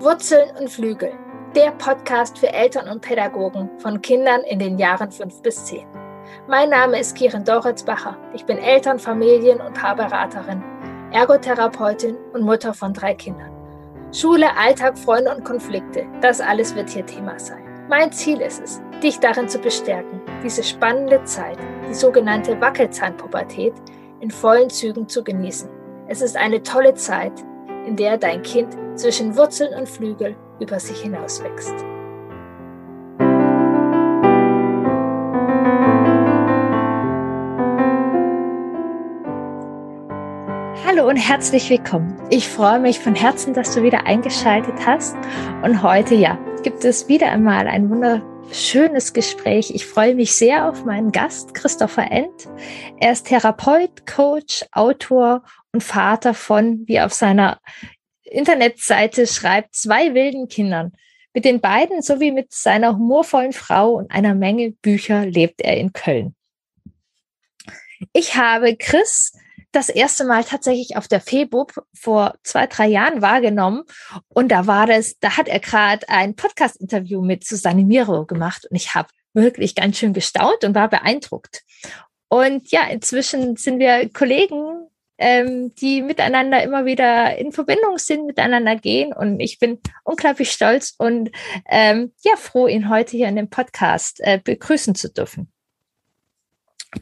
Wurzeln und Flügel, der Podcast für Eltern und Pädagogen von Kindern in den Jahren 5 bis 10. Mein Name ist Kirin Doritzbacher. Ich bin Eltern-, Familien- und Paarberaterin, Ergotherapeutin und Mutter von drei Kindern. Schule, Alltag, Freunde und Konflikte, das alles wird hier Thema sein. Mein Ziel ist es, dich darin zu bestärken, diese spannende Zeit, die sogenannte Wackelzahnpubertät, in vollen Zügen zu genießen. Es ist eine tolle Zeit, in der dein Kind zwischen Wurzeln und Flügel über sich hinaus wächst. Hallo und herzlich willkommen. Ich freue mich von Herzen, dass du wieder eingeschaltet hast. Und heute, ja, gibt es wieder einmal ein wunderschönes Gespräch. Ich freue mich sehr auf meinen Gast, Christopher End. Er ist Therapeut, Coach, Autor und Vater von, wie auf seiner Internetseite schreibt, zwei wilden Kindern. Mit den beiden sowie mit seiner humorvollen Frau und einer Menge Bücher lebt er in Köln. Ich habe Chris das erste Mal tatsächlich auf der FEBUB vor zwei, drei Jahren wahrgenommen. Und da war das, da hat er gerade ein Podcast-Interview mit Susanne Miro gemacht. Und ich habe wirklich ganz schön gestaunt und war beeindruckt. Und ja, inzwischen sind wir Kollegen ähm, die miteinander immer wieder in Verbindung sind, miteinander gehen. Und ich bin unglaublich stolz und ähm, ja, froh, ihn heute hier in dem Podcast äh, begrüßen zu dürfen.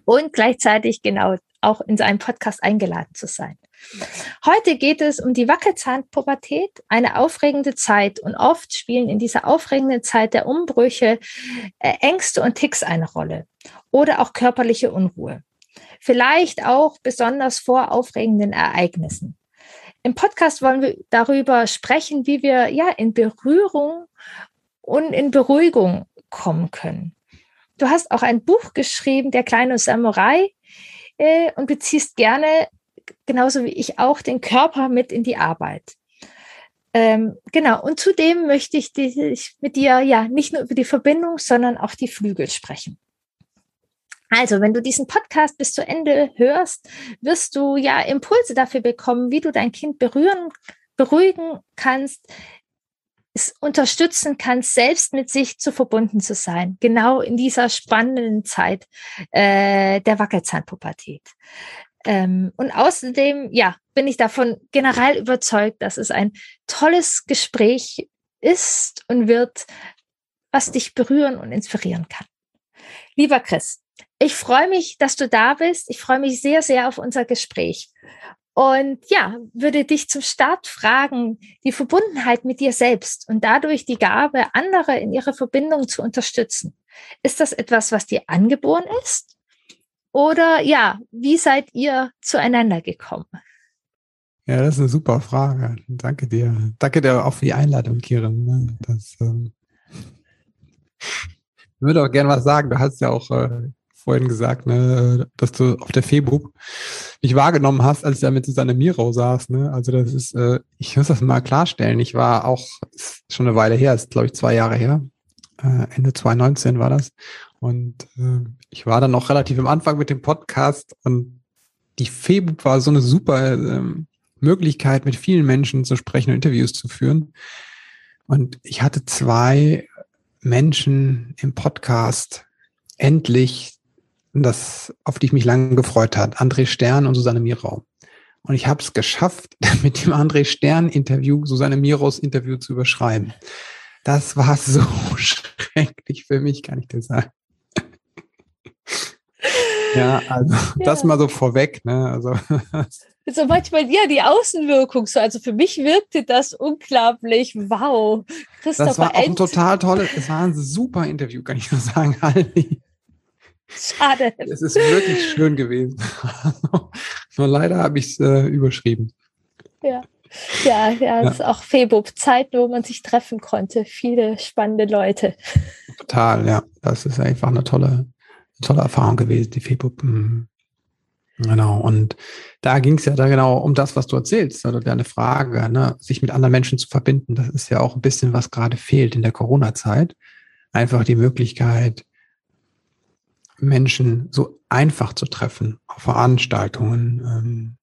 Und gleichzeitig genau auch in seinem Podcast eingeladen zu sein. Heute geht es um die Wackelzahnpubertät, eine aufregende Zeit. Und oft spielen in dieser aufregenden Zeit der Umbrüche äh, Ängste und Ticks eine Rolle oder auch körperliche Unruhe vielleicht auch besonders vor aufregenden Ereignissen. Im Podcast wollen wir darüber sprechen, wie wir ja in Berührung und in Beruhigung kommen können. Du hast auch ein Buch geschrieben, Der kleine Samurai, äh, und beziehst gerne, genauso wie ich auch, den Körper mit in die Arbeit. Ähm, genau, und zudem möchte ich dich, mit dir ja nicht nur über die Verbindung, sondern auch die Flügel sprechen. Also, wenn du diesen Podcast bis zu Ende hörst, wirst du ja Impulse dafür bekommen, wie du dein Kind berühren, beruhigen kannst, es unterstützen kannst, selbst mit sich zu verbunden zu sein. Genau in dieser spannenden Zeit äh, der Wackelzahnpubertät. Ähm, und außerdem, ja, bin ich davon generell überzeugt, dass es ein tolles Gespräch ist und wird, was dich berühren und inspirieren kann. Lieber Chris, ich freue mich, dass du da bist. Ich freue mich sehr, sehr auf unser Gespräch. Und ja, würde dich zum Start fragen, die Verbundenheit mit dir selbst und dadurch die Gabe, andere in ihrer Verbindung zu unterstützen. Ist das etwas, was dir angeboren ist? Oder ja, wie seid ihr zueinander gekommen? Ja, das ist eine super Frage. Danke dir. Danke dir auch für die Einladung, Kirin. Das, ähm, ich würde auch gerne was sagen. Du hast ja auch äh, vorhin gesagt, ne, dass du auf der FEBUB nicht wahrgenommen hast, als du da mit Susanne Miro saß. Ne? Also das ist, äh, ich muss das mal klarstellen. Ich war auch schon eine Weile her, ist glaube ich zwei Jahre her. Äh, Ende 2019 war das. Und äh, ich war dann noch relativ am Anfang mit dem Podcast und die FEBUB war so eine super ähm, Möglichkeit, mit vielen Menschen zu sprechen und Interviews zu führen. Und ich hatte zwei Menschen im Podcast endlich das, auf die ich mich lange gefreut hat, André Stern und Susanne Mirau. Und ich habe es geschafft, mit dem André Stern-Interview Susanne Miros Interview zu überschreiben. Das war so schrecklich für mich, kann ich dir sagen. ja, also ja. das mal so vorweg. Ne? Also, also manchmal, ja, die Außenwirkung so. Also für mich wirkte das unglaublich. Wow. Christopher das war auch ein total tolles, es war ein super Interview, kann ich nur sagen, Halli. Schade. Es ist wirklich schön gewesen. Nur leider habe ich es äh, überschrieben. Ja. Ja, ja, ja. ist auch Febub, Zeit, wo man sich treffen konnte. Viele spannende Leute. Total, ja. Das ist einfach eine tolle, eine tolle Erfahrung gewesen, die Febub. Mhm. Genau, und da ging es ja da genau um das, was du erzählst, oder deine Frage, ne? sich mit anderen Menschen zu verbinden. Das ist ja auch ein bisschen, was gerade fehlt in der Corona-Zeit. Einfach die Möglichkeit, Menschen so einfach zu treffen auf Veranstaltungen. Ähm,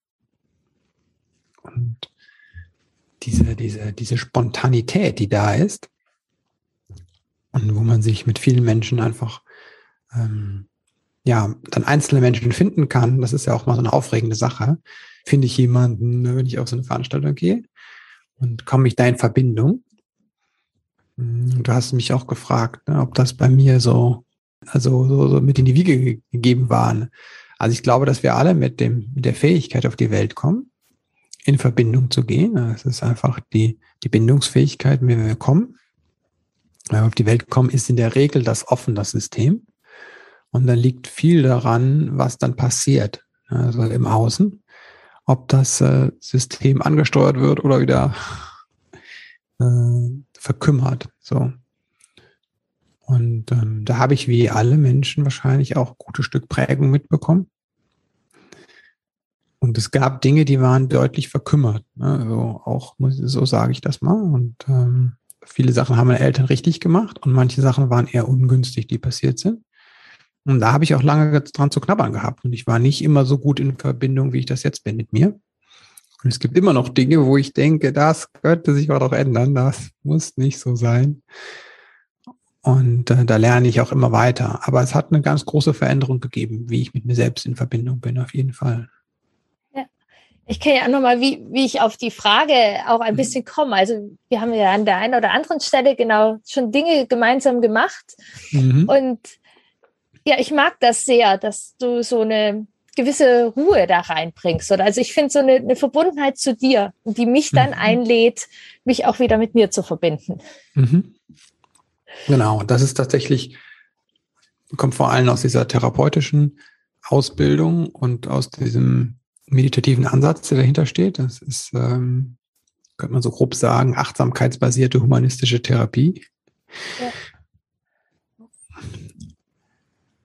und diese, diese, diese Spontanität, die da ist und wo man sich mit vielen Menschen einfach ähm, ja, dann einzelne Menschen finden kann, das ist ja auch mal so eine aufregende Sache. Finde ich jemanden, ne, wenn ich auf so eine Veranstaltung gehe und komme ich da in Verbindung? Hm, du hast mich auch gefragt, ne, ob das bei mir so, also so, so mit in die Wiege gegeben waren. Also ich glaube, dass wir alle mit dem, mit der Fähigkeit auf die Welt kommen, in Verbindung zu gehen. Es ist einfach die, die Bindungsfähigkeit, wenn wir kommen. Wenn wir auf die Welt kommen, ist in der Regel das offen, das System. Und dann liegt viel daran, was dann passiert, also im Außen, ob das äh, System angesteuert wird oder wieder äh, verkümmert. So. Und ähm, da habe ich wie alle Menschen wahrscheinlich auch ein gutes Stück Prägung mitbekommen. Und es gab Dinge, die waren deutlich verkümmert. Ne? Also auch, so sage ich das mal. Und ähm, viele Sachen haben meine Eltern richtig gemacht und manche Sachen waren eher ungünstig, die passiert sind. Und da habe ich auch lange dran zu knabbern gehabt. Und ich war nicht immer so gut in Verbindung, wie ich das jetzt bin mit mir. Und es gibt immer noch Dinge, wo ich denke, das könnte sich auch noch ändern. Das muss nicht so sein. Und äh, da lerne ich auch immer weiter. Aber es hat eine ganz große Veränderung gegeben, wie ich mit mir selbst in Verbindung bin, auf jeden Fall. Ja. Ich kenne ja auch nochmal, wie, wie ich auf die Frage auch ein mhm. bisschen komme. Also wir haben ja an der einen oder anderen Stelle genau schon Dinge gemeinsam gemacht. Mhm. Und ja, ich mag das sehr, dass du so eine gewisse Ruhe da reinbringst. Oder also ich finde so eine, eine, Verbundenheit zu dir, die mich dann mhm. einlädt, mich auch wieder mit mir zu verbinden. Mhm. Genau, das ist tatsächlich, kommt vor allem aus dieser therapeutischen Ausbildung und aus diesem meditativen Ansatz, der dahinter steht. Das ist, ähm, könnte man so grob sagen, achtsamkeitsbasierte humanistische Therapie. Ja.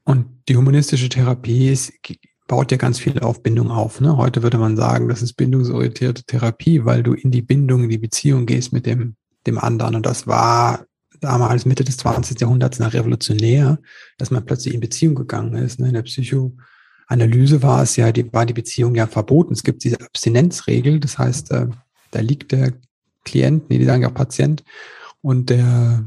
Und die humanistische Therapie ist, baut ja ganz viel auf Bindung auf. Ne? Heute würde man sagen, das ist bindungsorientierte Therapie, weil du in die Bindung, in die Beziehung gehst mit dem, dem anderen. Und das war damals Mitte des 20. Jahrhunderts nach revolutionär, dass man plötzlich in Beziehung gegangen ist. Ne? In der Psychoanalyse war es ja, die, war die Beziehung ja verboten. Es gibt diese Abstinenzregel, das heißt, äh, da liegt der Klient, nee, die sagen ja auch Patient, und der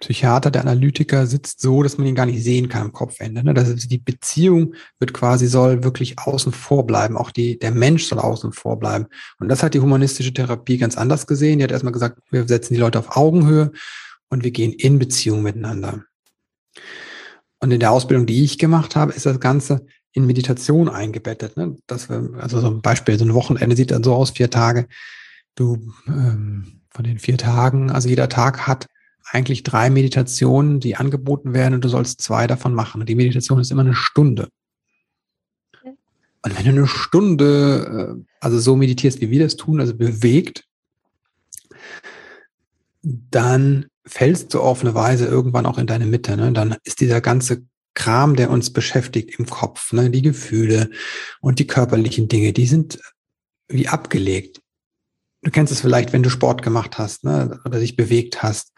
Psychiater, der Analytiker sitzt so, dass man ihn gar nicht sehen kann am Kopfende. Ne? Das ist, die Beziehung wird quasi, soll wirklich außen vor bleiben. Auch die, der Mensch soll außen vor bleiben. Und das hat die humanistische Therapie ganz anders gesehen. Die hat erstmal gesagt, wir setzen die Leute auf Augenhöhe und wir gehen in Beziehung miteinander. Und in der Ausbildung, die ich gemacht habe, ist das Ganze in Meditation eingebettet. Ne? Das, also so ein Beispiel, so ein Wochenende sieht dann so aus, vier Tage. Du ähm, von den vier Tagen, also jeder Tag hat eigentlich drei Meditationen, die angeboten werden und du sollst zwei davon machen. Und die Meditation ist immer eine Stunde. Und wenn du eine Stunde, äh, also so meditierst, wie wir das tun, also bewegt, dann fällst du auf eine Weise irgendwann auch in deine Mitte. Ne? Dann ist dieser ganze Kram, der uns beschäftigt im Kopf, ne? die Gefühle und die körperlichen Dinge, die sind wie abgelegt. Du kennst es vielleicht, wenn du Sport gemacht hast ne? oder dich bewegt hast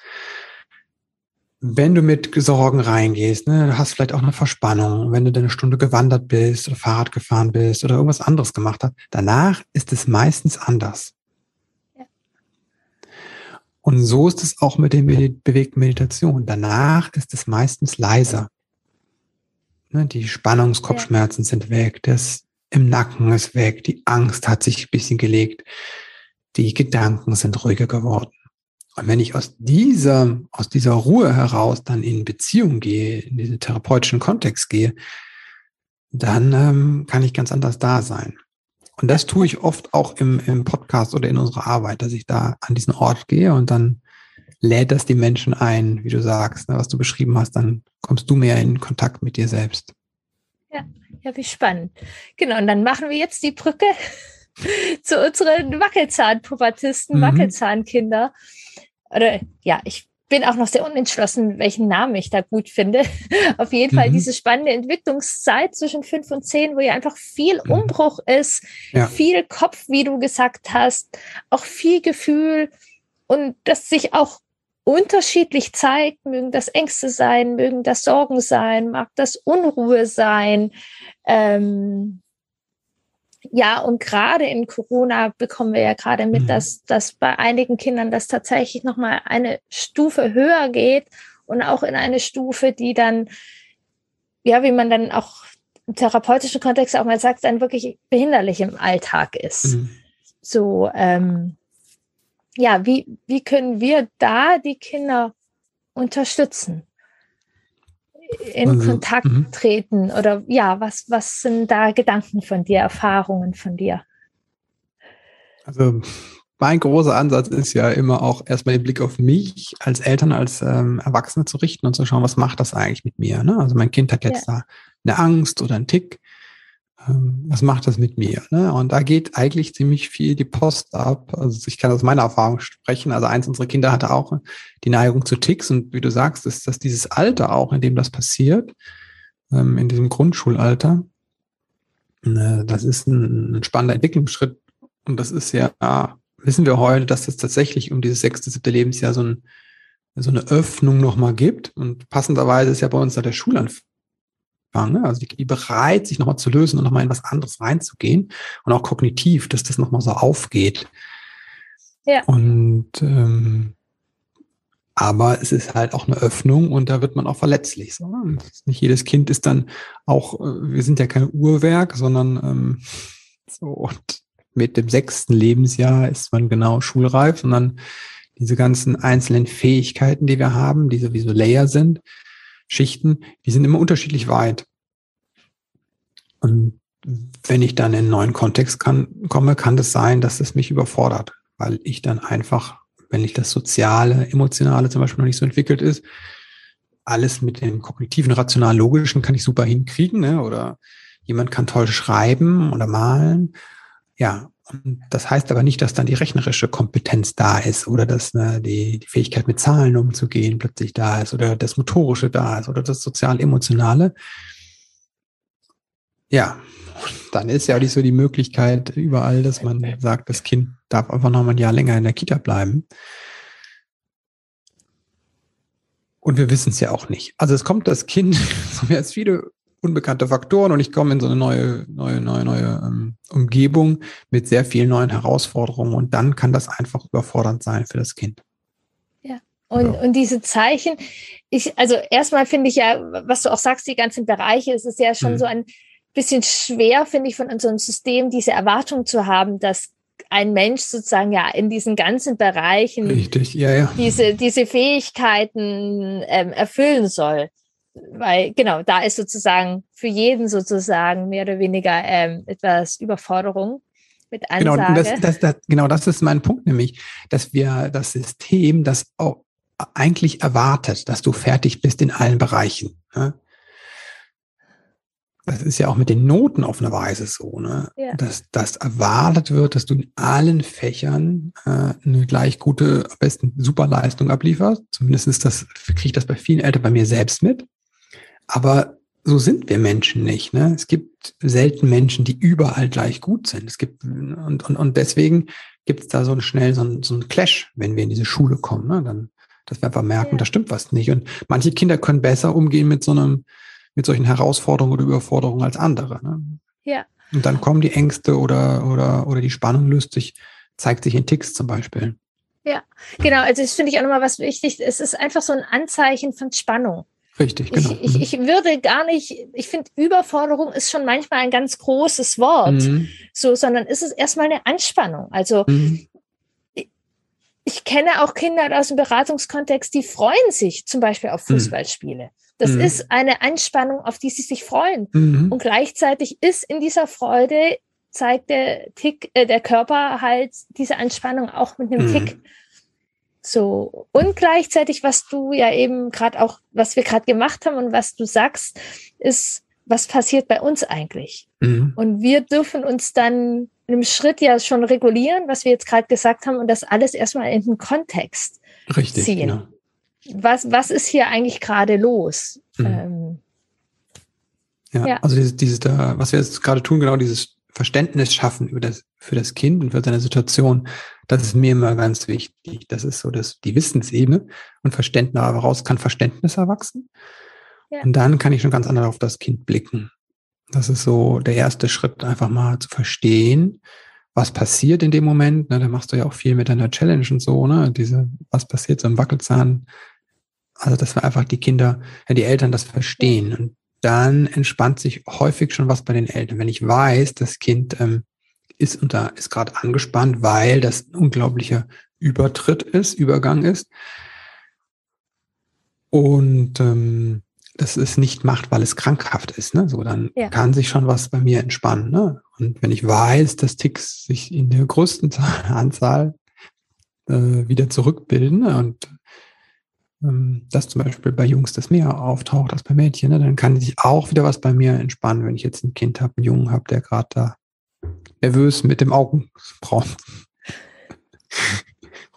wenn du mit Sorgen reingehst, ne, du hast vielleicht auch eine Verspannung, wenn du eine Stunde gewandert bist oder Fahrrad gefahren bist oder irgendwas anderes gemacht hast, danach ist es meistens anders. Und so ist es auch mit der bewegten Meditation. Danach ist es meistens leiser. Ne, die Spannungskopfschmerzen sind weg, das im Nacken ist weg, die Angst hat sich ein bisschen gelegt, die Gedanken sind ruhiger geworden. Und wenn ich aus dieser, aus dieser Ruhe heraus dann in Beziehung gehe, in diesen therapeutischen Kontext gehe, dann ähm, kann ich ganz anders da sein. Und das tue ich oft auch im, im Podcast oder in unserer Arbeit, dass ich da an diesen Ort gehe und dann lädt das die Menschen ein, wie du sagst, ne, was du beschrieben hast, dann kommst du mehr in Kontakt mit dir selbst. Ja, ja, wie spannend. Genau, und dann machen wir jetzt die Brücke zu unseren Wackelzahnpubertisten, mhm. Wackelzahnkinder oder ja, ich bin auch noch sehr unentschlossen, welchen Namen ich da gut finde. Auf jeden mhm. Fall diese spannende Entwicklungszeit zwischen fünf und zehn, wo ja einfach viel mhm. Umbruch ist, ja. viel Kopf, wie du gesagt hast, auch viel Gefühl und das sich auch unterschiedlich zeigt, mögen das Ängste sein, mögen das Sorgen sein, mag das Unruhe sein. Ähm, Ja, und gerade in Corona bekommen wir ja gerade mit, mhm. dass, dass bei einigen Kindern das tatsächlich nochmal eine Stufe höher geht und auch in eine Stufe, die dann, ja, wie man dann auch im therapeutischen Kontext auch mal sagt, dann wirklich behinderlich im Alltag ist. Mhm. So, ähm, ja, wie, wie können wir da die Kinder unterstützen? In also, Kontakt -hmm. treten? Oder ja, was, was sind da Gedanken von dir, Erfahrungen von dir? Also mein großer Ansatz ist ja immer auch erstmal den Blick auf mich als Eltern, als ähm, Erwachsene zu richten und zu schauen, was macht das eigentlich mit mir? Ne? Also mein Kind hat jetzt ja. da eine Angst oder einen Tick was macht das mit mir? Ne? Und da geht eigentlich ziemlich viel die Post ab. Also ich kann aus meiner Erfahrung sprechen. Also eins unserer Kinder hatte auch die Neigung zu Ticks. Und wie du sagst, ist dass dieses Alter auch, in dem das passiert, ähm, in diesem Grundschulalter, ne, das ist ein, ein spannender Entwicklungsschritt. Und das ist ja, wissen wir heute, dass das tatsächlich um dieses sechste, siebte Lebensjahr so, ein, so eine Öffnung nochmal gibt. Und passenderweise ist ja bei uns da der Schulanfang Ne? Also die, die bereit, sich nochmal zu lösen und nochmal in was anderes reinzugehen und auch kognitiv, dass das nochmal so aufgeht. Ja. Und ähm, aber es ist halt auch eine Öffnung und da wird man auch verletzlich. So. Nicht jedes Kind ist dann auch, äh, wir sind ja kein Uhrwerk, sondern ähm, so und mit dem sechsten Lebensjahr ist man genau schulreif, sondern diese ganzen einzelnen Fähigkeiten, die wir haben, die sowieso Layer sind, Schichten, die sind immer unterschiedlich weit. Und wenn ich dann in einen neuen Kontext kann, komme, kann das sein, dass es mich überfordert, weil ich dann einfach, wenn ich das Soziale, Emotionale zum Beispiel noch nicht so entwickelt ist, alles mit dem kognitiven, rational logischen kann ich super hinkriegen, ne? oder jemand kann toll schreiben oder malen. Ja, und das heißt aber nicht, dass dann die rechnerische Kompetenz da ist oder dass ne, die, die Fähigkeit mit Zahlen umzugehen plötzlich da ist oder das Motorische da ist oder das sozial-emotionale. Ja, dann ist ja auch nicht so die Möglichkeit überall, dass man sagt, das Kind darf einfach noch mal ein Jahr länger in der Kita bleiben. Und wir wissen es ja auch nicht. Also es kommt das Kind, so mehr als viele unbekannte Faktoren und ich komme in so eine neue, neue, neue, neue ähm, Umgebung mit sehr vielen neuen Herausforderungen und dann kann das einfach überfordernd sein für das Kind. Ja. Und, ja. und diese Zeichen, ich, also erstmal finde ich ja, was du auch sagst, die ganzen Bereiche, es ist ja schon mhm. so ein bisschen schwer, finde ich, von unserem System diese Erwartung zu haben, dass ein Mensch sozusagen ja in diesen ganzen Bereichen Richtig, ja, ja. Diese, diese Fähigkeiten ähm, erfüllen soll weil genau, da ist sozusagen für jeden sozusagen mehr oder weniger ähm, etwas Überforderung mit genau, Ansage. Genau das, das, das, genau, das ist mein Punkt, nämlich, dass wir das System, das auch eigentlich erwartet, dass du fertig bist in allen Bereichen. Ne? Das ist ja auch mit den Noten auf eine Weise so, ne? Ja. dass das erwartet wird, dass du in allen Fächern äh, eine gleich gute, am besten Superleistung ablieferst. Zumindest ist das, kriege ich das bei vielen Eltern bei mir selbst mit. Aber so sind wir Menschen nicht. Ne? Es gibt selten Menschen, die überall gleich gut sind. Es gibt und, und, und deswegen gibt es da so schnell so ein, so ein Clash, wenn wir in diese Schule kommen. Ne? Dann, dass wir einfach merken, ja. da stimmt was nicht. Und manche Kinder können besser umgehen mit so einem, mit solchen Herausforderungen oder Überforderungen als andere. Ne? Ja. Und dann kommen die Ängste oder, oder, oder die Spannung löst sich, zeigt sich in Ticks zum Beispiel. Ja, genau. Also das finde ich auch nochmal was wichtig. Es ist einfach so ein Anzeichen von Spannung. Richtig, genau. Ich, ich, ich würde gar nicht, ich finde, Überforderung ist schon manchmal ein ganz großes Wort, mhm. so, sondern ist es erstmal eine Anspannung. Also mhm. ich, ich, kenne auch Kinder aus dem Beratungskontext, die freuen sich zum Beispiel auf mhm. Fußballspiele. Das mhm. ist eine Anspannung, auf die sie sich freuen. Mhm. Und gleichzeitig ist in dieser Freude zeigt der Tick, äh, der Körper halt diese Anspannung auch mit einem mhm. Tick. So, und gleichzeitig, was du ja eben gerade auch, was wir gerade gemacht haben und was du sagst, ist, was passiert bei uns eigentlich? Mhm. Und wir dürfen uns dann in einem Schritt ja schon regulieren, was wir jetzt gerade gesagt haben, und das alles erstmal in den Kontext Richtig, ziehen. Genau. Was, was ist hier eigentlich gerade los? Mhm. Ähm, ja, ja, also dieses, dieses da, was wir jetzt gerade tun, genau dieses Verständnis schaffen über das, für das Kind und für seine Situation, das ist mir immer ganz wichtig. Das ist so das, die Wissensebene und Verständnis, aber raus kann Verständnis erwachsen. Ja. Und dann kann ich schon ganz anders auf das Kind blicken. Das ist so der erste Schritt, einfach mal zu verstehen, was passiert in dem Moment. Ne, da machst du ja auch viel mit deiner Challenge und so, ne? Diese, was passiert so im Wackelzahn. Also, dass wir einfach die Kinder, ja, die Eltern das verstehen. Und dann entspannt sich häufig schon was bei den Eltern. Wenn ich weiß, das Kind ähm, ist und da ist gerade angespannt, weil das ein unglaublicher Übertritt ist, Übergang ist. Und ähm, das es nicht macht, weil es krankhaft ist. Ne? So, dann ja. kann sich schon was bei mir entspannen. Ne? Und wenn ich weiß, dass Ticks sich in der größten Anzahl äh, wieder zurückbilden ne? und ähm, dass zum Beispiel bei Jungs das mehr auftaucht als bei Mädchen, ne? dann kann sich auch wieder was bei mir entspannen, wenn ich jetzt ein Kind habe, einen Jungen habe, der gerade da nervös mit dem Augenbrauen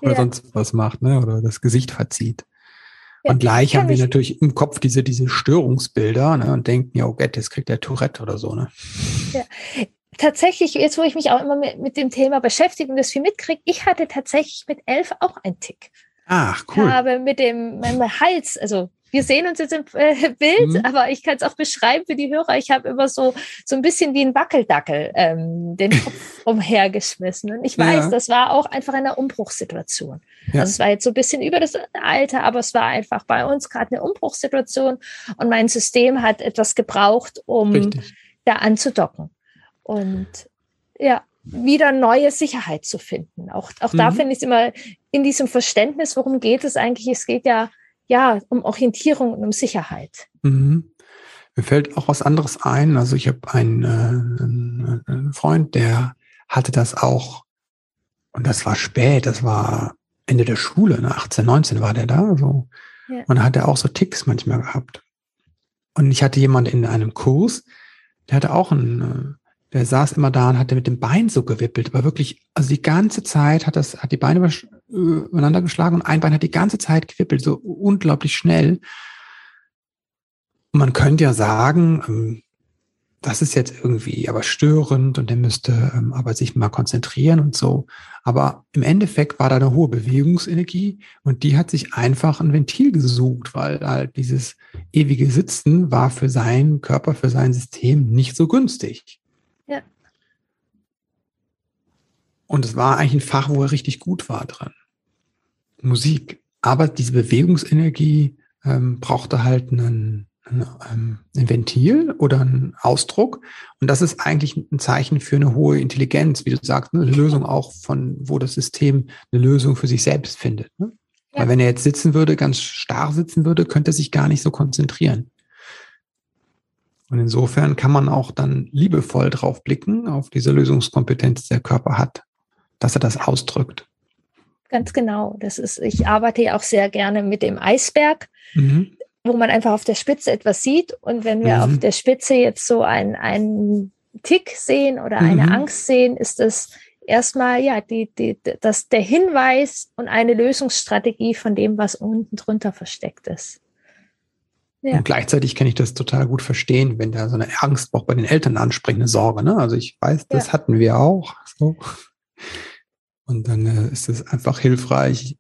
oder ja. sonst was macht, ne? oder das Gesicht verzieht. Ja, und gleich haben wir natürlich im Kopf diese, diese Störungsbilder ne, und denken, ja, oh Gott, jetzt kriegt der Tourette oder so. Ne? Ja. Tatsächlich, jetzt wo ich mich auch immer mit, mit dem Thema beschäftige und das viel mitkriege, ich hatte tatsächlich mit elf auch einen Tick. Ach, cool. Ich habe mit dem meinem Hals, also wir sehen uns jetzt im äh, Bild, mhm. aber ich kann es auch beschreiben für die Hörer. Ich habe immer so, so ein bisschen wie ein Wackeldackel ähm, den Kopf umhergeschmissen. Und ich weiß, ja. das war auch einfach eine Umbruchssituation. Ja. Also es war jetzt so ein bisschen über das Alter, aber es war einfach bei uns gerade eine Umbruchssituation und mein System hat etwas gebraucht, um Richtig. da anzudocken. Und ja, wieder neue Sicherheit zu finden. Auch, auch mhm. da finde ich es immer in diesem Verständnis, worum geht es eigentlich? Es geht ja ja, um Orientierung und um Sicherheit. Mhm. Mir fällt auch was anderes ein. Also ich habe einen, äh, einen Freund, der hatte das auch, und das war spät, das war Ende der Schule, ne? 18, 19 war der da. So. Ja. Und da hat er auch so Ticks manchmal gehabt. Und ich hatte jemand in einem Kurs, der hatte auch einen, äh, der saß immer da und hatte mit dem Bein so gewippelt, aber wirklich, also die ganze Zeit hat das, hat die Beine übereinander geschlagen und ein Bein hat die ganze Zeit gewippelt, so unglaublich schnell. Und man könnte ja sagen, ähm, das ist jetzt irgendwie aber störend und der müsste ähm, aber sich mal konzentrieren und so. Aber im Endeffekt war da eine hohe Bewegungsenergie und die hat sich einfach ein Ventil gesucht, weil halt dieses ewige Sitzen war für seinen Körper, für sein System nicht so günstig. Ja. Und es war eigentlich ein Fach, wo er richtig gut war drin. Musik. Aber diese Bewegungsenergie ähm, brauchte halt einen, einen, ähm, ein Ventil oder einen Ausdruck. Und das ist eigentlich ein Zeichen für eine hohe Intelligenz, wie du sagst, ne? eine Lösung auch von, wo das System eine Lösung für sich selbst findet. Ne? Ja. Weil wenn er jetzt sitzen würde, ganz starr sitzen würde, könnte er sich gar nicht so konzentrieren. Und insofern kann man auch dann liebevoll drauf blicken, auf diese Lösungskompetenz, die der Körper hat, dass er das ausdrückt. Ganz genau. Das ist, ich arbeite ja auch sehr gerne mit dem Eisberg, mhm. wo man einfach auf der Spitze etwas sieht. Und wenn wir mhm. auf der Spitze jetzt so einen, einen Tick sehen oder eine mhm. Angst sehen, ist das erstmal ja die, die, das, der Hinweis und eine Lösungsstrategie von dem, was unten drunter versteckt ist. Ja. Und gleichzeitig kann ich das total gut verstehen, wenn da so eine Angst auch bei den Eltern anspringt, eine Sorge. Ne? Also ich weiß, das ja. hatten wir auch. So. Und dann äh, ist es einfach hilfreich,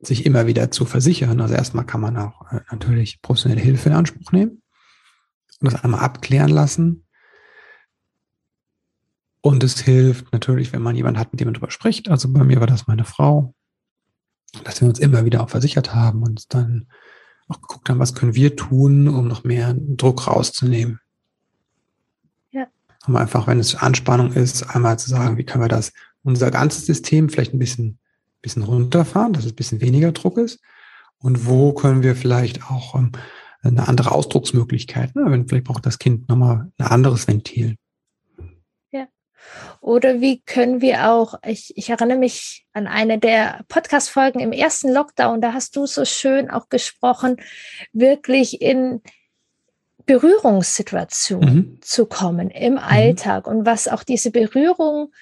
sich immer wieder zu versichern. Also erstmal kann man auch äh, natürlich professionelle Hilfe in Anspruch nehmen und das einmal abklären lassen. Und es hilft natürlich, wenn man jemanden hat, mit dem man darüber spricht. Also bei mir war das meine Frau, dass wir uns immer wieder auch versichert haben und dann auch geguckt haben, was können wir tun, um noch mehr Druck rauszunehmen. Ja. Um einfach, wenn es Anspannung ist, einmal zu sagen, wie können wir das, unser ganzes System vielleicht ein bisschen, bisschen runterfahren, dass es ein bisschen weniger Druck ist. Und wo können wir vielleicht auch ähm, eine andere Ausdrucksmöglichkeit, ne? wenn vielleicht braucht das Kind nochmal ein anderes Ventil. Oder wie können wir auch, ich, ich erinnere mich an eine der Podcast-Folgen im ersten Lockdown, da hast du so schön auch gesprochen, wirklich in Berührungssituationen mhm. zu kommen im mhm. Alltag und was auch diese Berührung,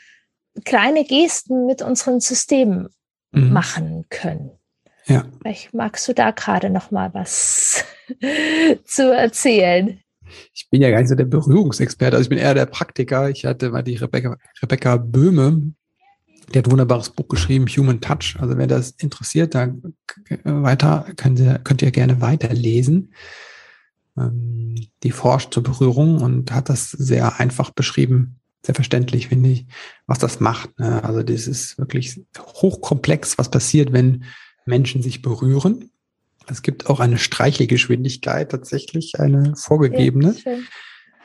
kleine Gesten mit unseren Systemen mhm. machen können. Ja. Vielleicht magst du da gerade noch mal was zu erzählen. Ich bin ja gar nicht so der Berührungsexperte, also ich bin eher der Praktiker. Ich hatte mal die Rebecca, Rebecca Böhme, die hat ein wunderbares Buch geschrieben, Human Touch. Also wer das interessiert, da weiter könnt ihr, könnt ihr gerne weiterlesen. ähm, die forscht zur Berührung und hat das sehr einfach beschrieben, sehr verständlich, finde ich, was das macht. Ne? Also das ist wirklich hochkomplex, was passiert, wenn Menschen sich berühren. Es gibt auch eine Streichelgeschwindigkeit tatsächlich, eine vorgegebene. Ja,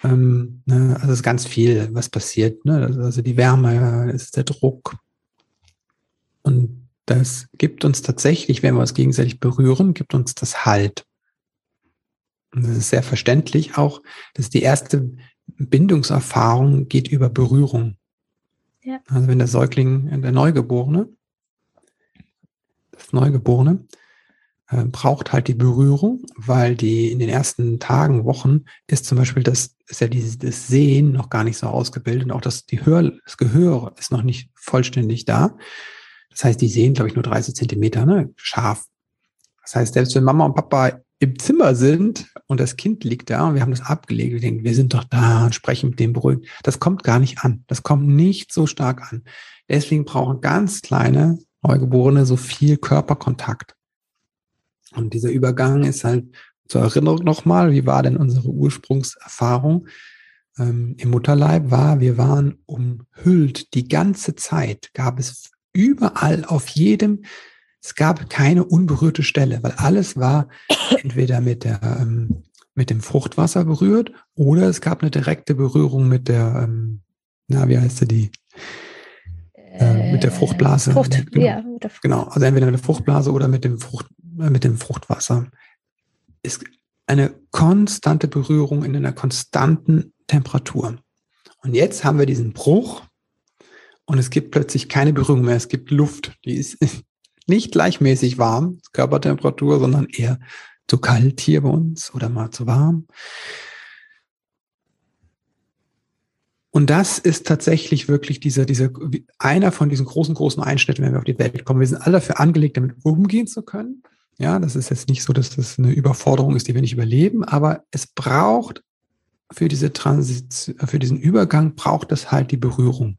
ähm, ne? Also es ist ganz viel, was passiert. Ne? Also die Wärme, ist der Druck. Und das gibt uns tatsächlich, wenn wir uns gegenseitig berühren, gibt uns das Halt. Und das ist sehr verständlich auch, dass die erste Bindungserfahrung geht über Berührung. Ja. Also wenn der Säugling, der Neugeborene, das Neugeborene, äh, braucht halt die Berührung, weil die in den ersten Tagen, Wochen ist zum Beispiel das, ist ja dieses das Sehen noch gar nicht so ausgebildet und auch das, die Hör, das Gehör ist noch nicht vollständig da. Das heißt, die sehen, glaube ich, nur 30 Zentimeter ne, scharf. Das heißt, selbst wenn Mama und Papa im Zimmer sind und das Kind liegt da und wir haben das abgelegt, wir denken, wir sind doch da und sprechen mit dem beruhigt. Das kommt gar nicht an. Das kommt nicht so stark an. Deswegen brauchen ganz kleine Neugeborene so viel Körperkontakt. Und dieser Übergang ist halt zur Erinnerung nochmal, wie war denn unsere Ursprungserfahrung ähm, im Mutterleib war, wir waren umhüllt die ganze Zeit, gab es überall auf jedem es gab keine unberührte Stelle, weil alles war entweder mit der ähm, mit dem Fruchtwasser berührt oder es gab eine direkte Berührung mit der, ähm, na, wie heißt sie die? Äh, mit der Fruchtblase. Frucht, genau. Ja, der Frucht. genau, also entweder mit der Fruchtblase oder mit dem, Frucht, äh, mit dem Fruchtwasser. Ist eine konstante Berührung in einer konstanten Temperatur. Und jetzt haben wir diesen Bruch und es gibt plötzlich keine Berührung mehr. Es gibt Luft, die ist nicht gleichmäßig warm, Körpertemperatur, sondern eher zu kalt hier bei uns oder mal zu warm. Und das ist tatsächlich wirklich dieser, dieser, einer von diesen großen, großen Einschnitten, wenn wir auf die Welt kommen. Wir sind alle dafür angelegt, damit umgehen zu können. Ja, das ist jetzt nicht so, dass das eine Überforderung ist, die wir nicht überleben, aber es braucht für diese Transit, für diesen Übergang braucht es halt die Berührung.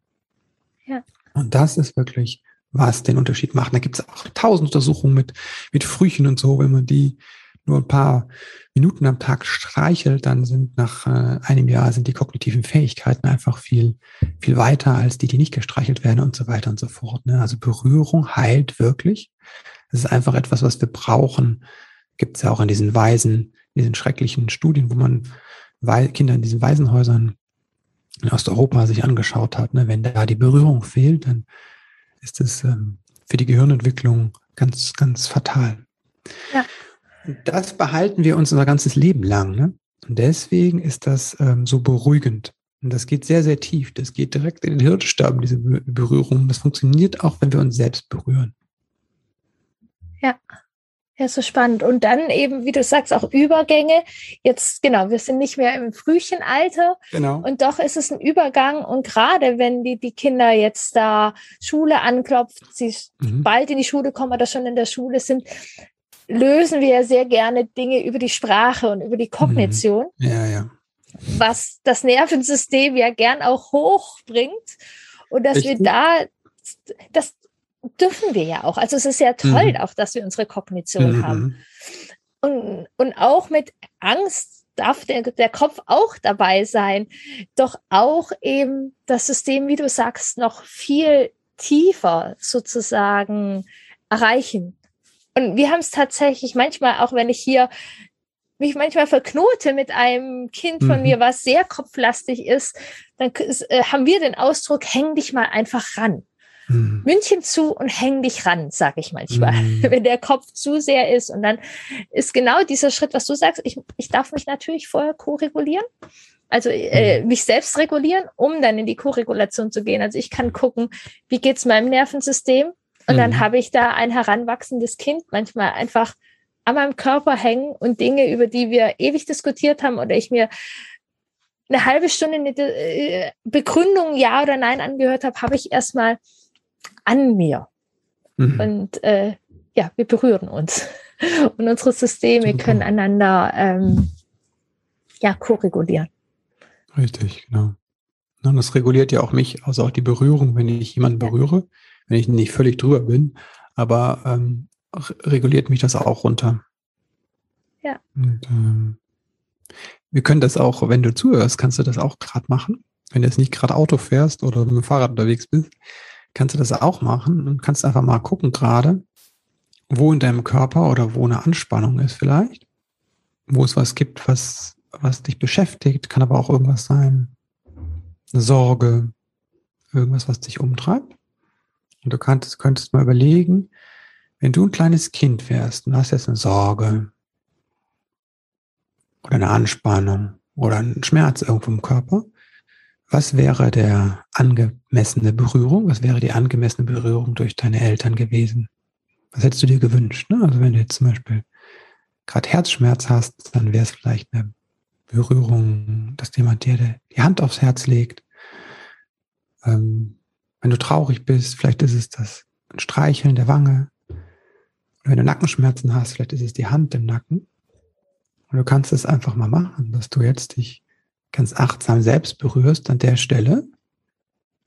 Ja. Und das ist wirklich was den Unterschied macht. Da gibt es auch tausend Untersuchungen mit, mit Frühchen und so. Wenn man die nur ein paar Minuten am Tag streichelt, dann sind nach äh, einem Jahr sind die kognitiven Fähigkeiten einfach viel, viel weiter als die, die nicht gestreichelt werden und so weiter und so fort. Ne? Also Berührung heilt wirklich. Es ist einfach etwas, was wir brauchen. Gibt es ja auch in diesen Weisen, diesen schrecklichen Studien, wo man Kinder in diesen Waisenhäusern in Osteuropa sich angeschaut hat. Ne? Wenn da die Berührung fehlt, dann ist es ähm, für die Gehirnentwicklung ganz, ganz fatal. Ja. Und das behalten wir uns unser ganzes Leben lang. Ne? Und deswegen ist das ähm, so beruhigend. Und das geht sehr, sehr tief. Das geht direkt in den Hirnstamm, diese Berührung. Das funktioniert auch, wenn wir uns selbst berühren. Ja. Ja, so spannend. Und dann eben, wie du sagst, auch Übergänge. Jetzt, genau, wir sind nicht mehr im Frühchenalter. Genau. Und doch ist es ein Übergang. Und gerade wenn die, die Kinder jetzt da Schule anklopft, sie mhm. bald in die Schule kommen oder schon in der Schule sind, lösen wir ja sehr gerne Dinge über die Sprache und über die Kognition. Mhm. Ja, ja. Was das Nervensystem ja gern auch hochbringt. Und dass Richtig. wir da das dürfen wir ja auch. Also es ist ja toll mhm. auch, dass wir unsere Kognition mhm. haben. Und, und auch mit Angst darf der, der Kopf auch dabei sein, doch auch eben das System, wie du sagst, noch viel tiefer sozusagen erreichen. Und wir haben es tatsächlich manchmal, auch wenn ich hier mich manchmal verknote mit einem Kind von mhm. mir, was sehr kopflastig ist, dann äh, haben wir den Ausdruck, häng dich mal einfach ran mhm. München zu und häng dich ran, sage ich manchmal, mhm. wenn der Kopf zu sehr ist. Und dann ist genau dieser Schritt, was du sagst, ich, ich darf mich natürlich vorher ko-regulieren. Also äh, mhm. mich selbst regulieren, um dann in die Koregulation zu gehen. Also ich kann gucken, wie geht's meinem Nervensystem? Und mhm. dann habe ich da ein heranwachsendes Kind manchmal einfach an meinem Körper hängen und Dinge, über die wir ewig diskutiert haben oder ich mir eine halbe Stunde eine äh, Begründung ja oder nein angehört habe, habe ich erstmal an mir. Mhm. Und äh, ja, wir berühren uns. Und unsere Systeme Super. können einander ähm, ja, koregulieren. Richtig, genau. Und das reguliert ja auch mich, also auch die Berührung, wenn ich jemanden berühre, wenn ich nicht völlig drüber bin, aber ähm, reguliert mich das auch runter. Ja. Und, ähm, Wir können das auch, wenn du zuhörst, kannst du das auch gerade machen. Wenn du jetzt nicht gerade Auto fährst oder mit dem Fahrrad unterwegs bist, kannst du das auch machen und kannst einfach mal gucken gerade, wo in deinem Körper oder wo eine Anspannung ist vielleicht, wo es was gibt, was, was dich beschäftigt, kann aber auch irgendwas sein, eine Sorge, irgendwas, was dich umtreibt. Und du könntest, könntest mal überlegen, wenn du ein kleines Kind wärst und hast jetzt eine Sorge oder eine Anspannung oder einen Schmerz irgendwo im Körper, was wäre der angemessene Berührung? Was wäre die angemessene Berührung durch deine Eltern gewesen? Was hättest du dir gewünscht? Ne? Also wenn du jetzt zum Beispiel gerade Herzschmerz hast, dann wäre es vielleicht eine Berührung, dass jemand dir die Hand aufs Herz legt. Ähm, wenn du traurig bist, vielleicht ist es das Streicheln der Wange. Oder wenn du Nackenschmerzen hast, vielleicht ist es die Hand im Nacken. Und du kannst es einfach mal machen, dass du jetzt dich ganz achtsam selbst berührst an der Stelle,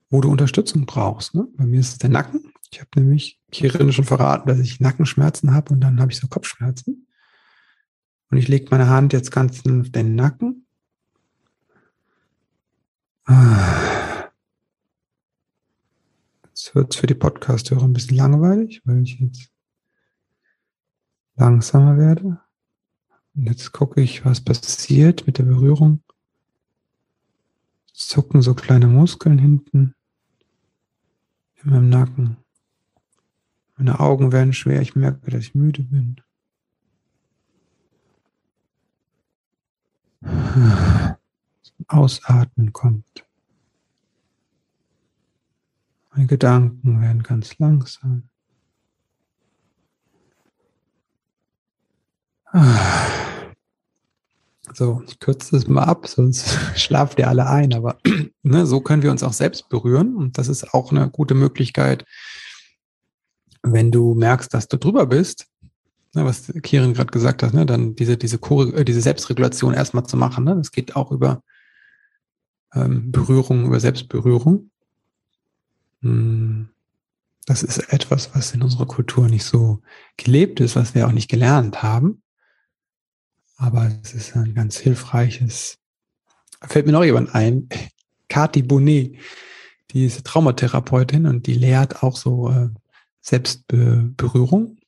wo du Unterstützung brauchst. Ne? Bei mir ist es der Nacken. Ich habe nämlich Kirin schon verraten, dass ich Nackenschmerzen habe und dann habe ich so Kopfschmerzen. Und ich lege meine Hand jetzt ganz auf den Nacken. Jetzt wird es für die Podcast-Hörer ein bisschen langweilig, weil ich jetzt langsamer werde. Und jetzt gucke ich, was passiert mit der Berührung zucken so kleine Muskeln hinten in meinem Nacken. Meine Augen werden schwer, ich merke, dass ich müde bin. Ausatmen kommt. Meine Gedanken werden ganz langsam. Ah. So, ich kürze das mal ab, sonst schlaft ihr alle ein. Aber ne, so können wir uns auch selbst berühren. Und das ist auch eine gute Möglichkeit, wenn du merkst, dass du drüber bist, ne, was Kirin gerade gesagt hat, ne, dann diese, diese, äh, diese Selbstregulation erstmal zu machen. Ne? Das geht auch über ähm, Berührung, über Selbstberührung. Hm. Das ist etwas, was in unserer Kultur nicht so gelebt ist, was wir auch nicht gelernt haben. Aber es ist ein ganz hilfreiches. Fällt mir noch jemand ein, Kati Bonnet, die ist Traumatherapeutin und die lehrt auch so äh, Selbstberührung,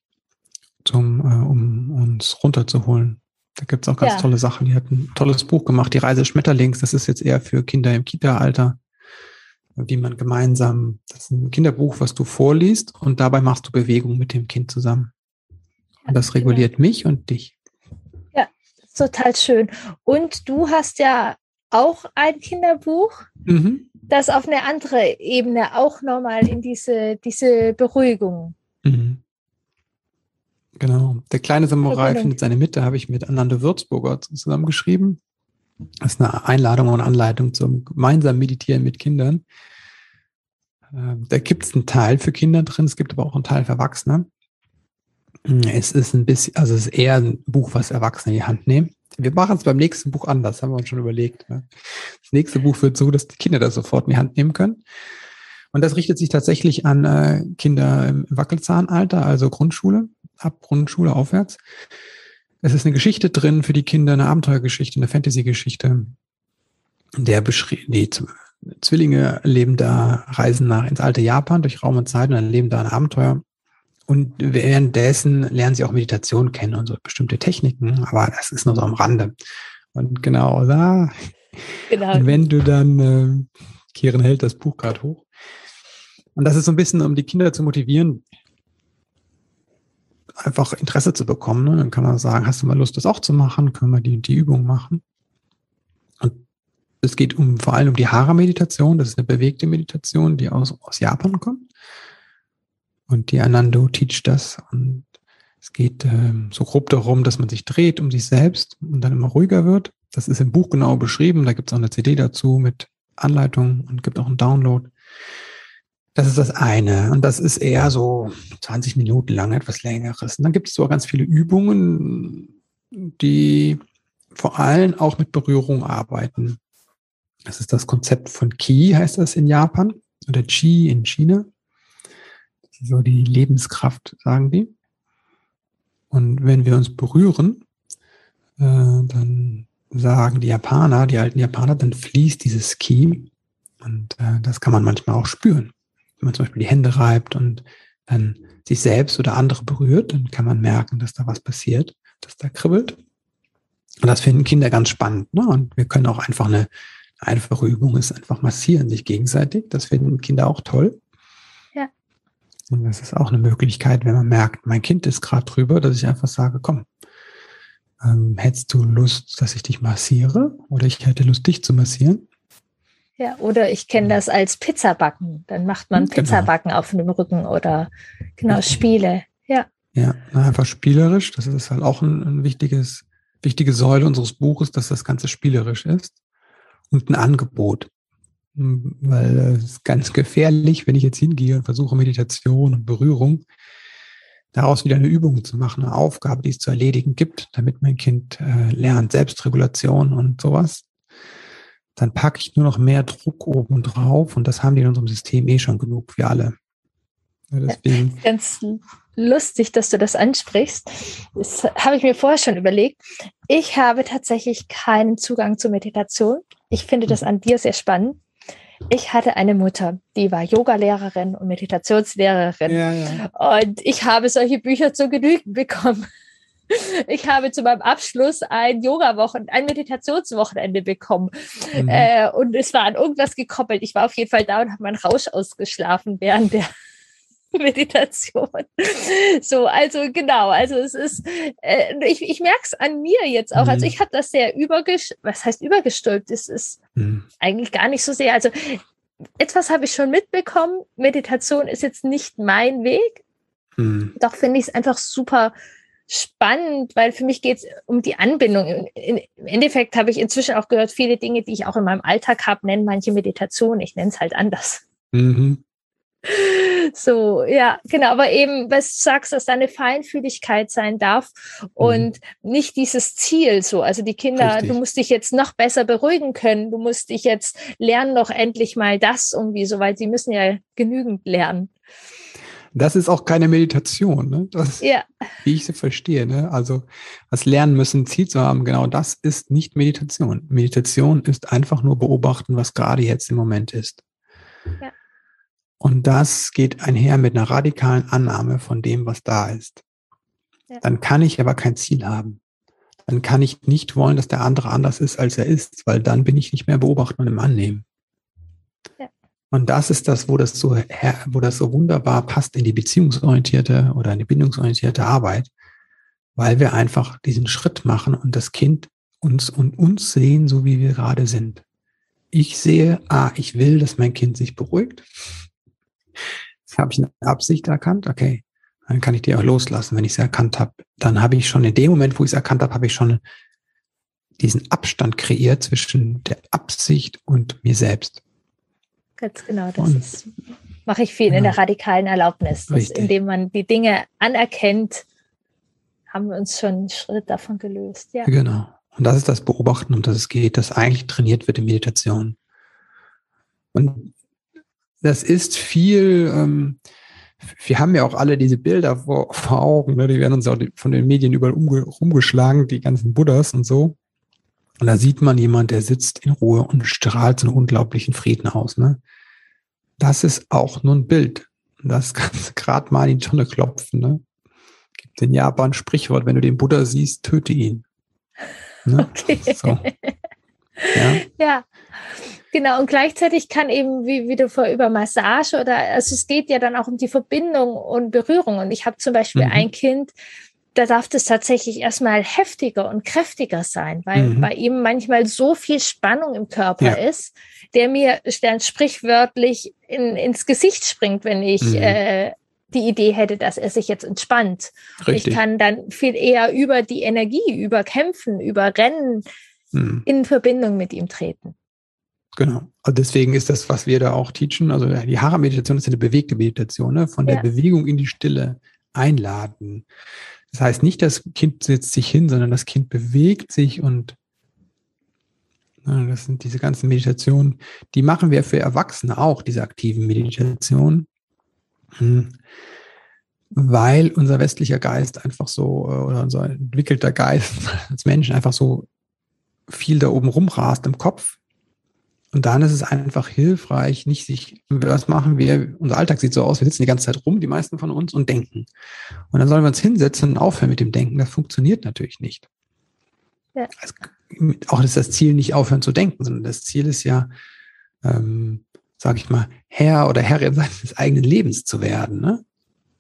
zum, äh, um uns runterzuholen. Da gibt es auch ganz ja. tolle Sachen. Die hat ein tolles Buch gemacht, Die Reise Schmetterlings. Das ist jetzt eher für Kinder im Kita-Alter, wie man gemeinsam, das ist ein Kinderbuch, was du vorliest und dabei machst du Bewegung mit dem Kind zusammen. Und das reguliert mich und dich total schön. Und du hast ja auch ein Kinderbuch, mhm. das auf eine andere Ebene auch nochmal in diese, diese Beruhigung. Mhm. Genau. Der kleine Samurai findet seine Mitte, habe ich mit Ananda Würzburger zusammengeschrieben. Das ist eine Einladung und Anleitung zum gemeinsamen Meditieren mit Kindern. Ähm, da gibt es einen Teil für Kinder drin, es gibt aber auch einen Teil für Erwachsene. Es ist ein bisschen, also es ist eher ein Buch, was Erwachsene in die Hand nehmen. Wir machen es beim nächsten Buch anders, haben wir uns schon überlegt. Ne? Das nächste Buch wird so, dass die Kinder das sofort in die Hand nehmen können. Und das richtet sich tatsächlich an äh, Kinder im Wackelzahnalter, also Grundschule, ab Grundschule aufwärts. Es ist eine Geschichte drin für die Kinder, eine Abenteuergeschichte, eine Fantasy-Geschichte, der beschrieben, die Zwillinge leben da, reisen nach ins alte Japan durch Raum und Zeit und erleben da ein Abenteuer. Und währenddessen lernen sie auch Meditation kennen und so bestimmte Techniken, aber das ist nur so am Rande. Und genau da. Genau. Und wenn du dann, äh, Kieren hält das Buch gerade hoch. Und das ist so ein bisschen, um die Kinder zu motivieren, einfach Interesse zu bekommen. Ne? Dann kann man sagen, hast du mal Lust, das auch zu machen? Können wir die, die Übung machen? Und es geht um, vor allem um die Hara-Meditation. Das ist eine bewegte Meditation, die aus, aus Japan kommt. Und die Anando teach das. Und es geht ähm, so grob darum, dass man sich dreht um sich selbst und dann immer ruhiger wird. Das ist im Buch genau beschrieben. Da gibt es auch eine CD dazu mit Anleitung und gibt auch einen Download. Das ist das eine. Und das ist eher so 20 Minuten lang, etwas längeres. Und dann gibt es so ganz viele Übungen, die vor allem auch mit Berührung arbeiten. Das ist das Konzept von Ki, heißt das in Japan, oder Chi in China so die Lebenskraft, sagen die. Und wenn wir uns berühren, äh, dann sagen die Japaner, die alten Japaner, dann fließt dieses Ki und äh, das kann man manchmal auch spüren. Wenn man zum Beispiel die Hände reibt und dann sich selbst oder andere berührt, dann kann man merken, dass da was passiert, dass da kribbelt. Und das finden Kinder ganz spannend. Ne? Und wir können auch einfach eine einfache Übung ist einfach massieren sich gegenseitig. Das finden Kinder auch toll. Und das ist auch eine Möglichkeit, wenn man merkt, mein Kind ist gerade drüber, dass ich einfach sage, komm, ähm, hättest du Lust, dass ich dich massiere? Oder ich hätte Lust, dich zu massieren? Ja, oder ich kenne das als Pizzabacken. Dann macht man genau. Pizzabacken auf dem Rücken oder genau, Spiele. Ja. Ja, einfach spielerisch. Das ist halt auch ein, ein wichtiges, wichtige Säule unseres Buches, dass das Ganze spielerisch ist. Und ein Angebot. Hm, weil es ist ganz gefährlich, wenn ich jetzt hingehe und versuche Meditation und Berührung, daraus wieder eine Übung zu machen, eine Aufgabe, die es zu erledigen gibt, damit mein Kind äh, lernt, Selbstregulation und sowas, dann packe ich nur noch mehr Druck oben drauf und das haben die in unserem System eh schon genug, wir alle. Ja, deswegen. Ganz lustig, dass du das ansprichst. Das habe ich mir vorher schon überlegt. Ich habe tatsächlich keinen Zugang zur Meditation. Ich finde das an dir sehr spannend. Ich hatte eine Mutter, die war Yogalehrerin und Meditationslehrerin. Ja, ja. Und ich habe solche Bücher zu Genügen bekommen. Ich habe zu meinem Abschluss ein Yoga-Wochen, ein Meditationswochenende bekommen. Mhm. Äh, und es war an irgendwas gekoppelt. Ich war auf jeden Fall da und habe meinen Rausch ausgeschlafen während der Meditation. So, also genau, also es ist, äh, ich, ich merke es an mir jetzt auch. Also mhm. Also ich habe das sehr übergestülpt, was heißt übergestülpt? Es ist mhm. eigentlich gar nicht so sehr. Also etwas habe ich schon mitbekommen. Meditation ist jetzt nicht mein Weg. Mhm. Doch finde ich es einfach super spannend, weil für mich geht es um die Anbindung. Im Endeffekt habe ich inzwischen auch gehört, viele Dinge, die ich auch in meinem Alltag habe, nennen manche Meditation. Ich nenne es halt anders. Mhm. So, ja, genau. Aber eben, was du sagst, dass da eine Feinfühligkeit sein darf und mhm. nicht dieses Ziel so. Also die Kinder, Richtig. du musst dich jetzt noch besser beruhigen können. Du musst dich jetzt lernen doch endlich mal das irgendwie so, weil sie müssen ja genügend lernen. Das ist auch keine Meditation, ne? Das, ja. wie ich sie verstehe. Ne? Also das Lernen müssen, Ziel zu haben, genau das ist nicht Meditation. Meditation ist einfach nur beobachten, was gerade jetzt im Moment ist. Ja. Und das geht einher mit einer radikalen Annahme von dem, was da ist. Ja. Dann kann ich aber kein Ziel haben. Dann kann ich nicht wollen, dass der andere anders ist, als er ist, weil dann bin ich nicht mehr beobachten und im Annehmen. Ja. Und das ist das, wo das so, wo das so wunderbar passt in die beziehungsorientierte oder in die bindungsorientierte Arbeit, weil wir einfach diesen Schritt machen und das Kind uns und uns sehen, so wie wir gerade sind. Ich sehe, ah, ich will, dass mein Kind sich beruhigt habe ich eine Absicht erkannt, okay, dann kann ich die auch loslassen, wenn ich sie erkannt habe. Dann habe ich schon in dem Moment, wo ich es erkannt habe, habe ich schon diesen Abstand kreiert zwischen der Absicht und mir selbst. Ganz genau, das und, ist, mache ich viel genau. in der radikalen Erlaubnis, dass, indem man die Dinge anerkennt, haben wir uns schon einen Schritt davon gelöst. Ja. Genau. Und das ist das Beobachten, um das es geht, das eigentlich trainiert wird in Meditation. Und das ist viel, ähm, wir haben ja auch alle diese Bilder vor, vor Augen, ne? die werden uns auch von den Medien überall umge rumgeschlagen, die ganzen Buddhas und so. Und da sieht man jemand, der sitzt in Ruhe und strahlt so einen unglaublichen Frieden aus. Ne? Das ist auch nur ein Bild. Das kannst du gerade mal in die Tonne klopfen. Ne? Gibt in Japan ein Sprichwort, wenn du den Buddha siehst, töte ihn. Ne? Okay. So. Ja. ja. Genau, und gleichzeitig kann eben, wie, wie du vor über Massage oder, also es geht ja dann auch um die Verbindung und Berührung. Und ich habe zum Beispiel mhm. ein Kind, da darf das tatsächlich erstmal heftiger und kräftiger sein, weil mhm. bei ihm manchmal so viel Spannung im Körper ja. ist, der mir dann sprichwörtlich in, ins Gesicht springt, wenn ich mhm. äh, die Idee hätte, dass er sich jetzt entspannt. Ich kann dann viel eher über die Energie, über Kämpfen, über Rennen mhm. in Verbindung mit ihm treten. Genau. Also deswegen ist das, was wir da auch teachen, also die Hara-Meditation ist eine bewegte Meditation, ne? von der ja. Bewegung in die Stille einladen. Das heißt nicht, das Kind setzt sich hin, sondern das Kind bewegt sich und ne, das sind diese ganzen Meditationen, die machen wir für Erwachsene auch, diese aktiven Meditationen, hm. weil unser westlicher Geist einfach so, äh, oder unser entwickelter Geist als Menschen einfach so viel da oben rumrast im Kopf. Und dann ist es einfach hilfreich, nicht sich, was machen wir, unser Alltag sieht so aus, wir sitzen die ganze Zeit rum, die meisten von uns, und denken. Und dann sollen wir uns hinsetzen und aufhören mit dem Denken. Das funktioniert natürlich nicht. Ja. Also, auch ist das Ziel nicht aufhören zu denken, sondern das Ziel ist ja, ähm, sage ich mal, Herr oder Herrin seines eigenen Lebens zu werden. Ne?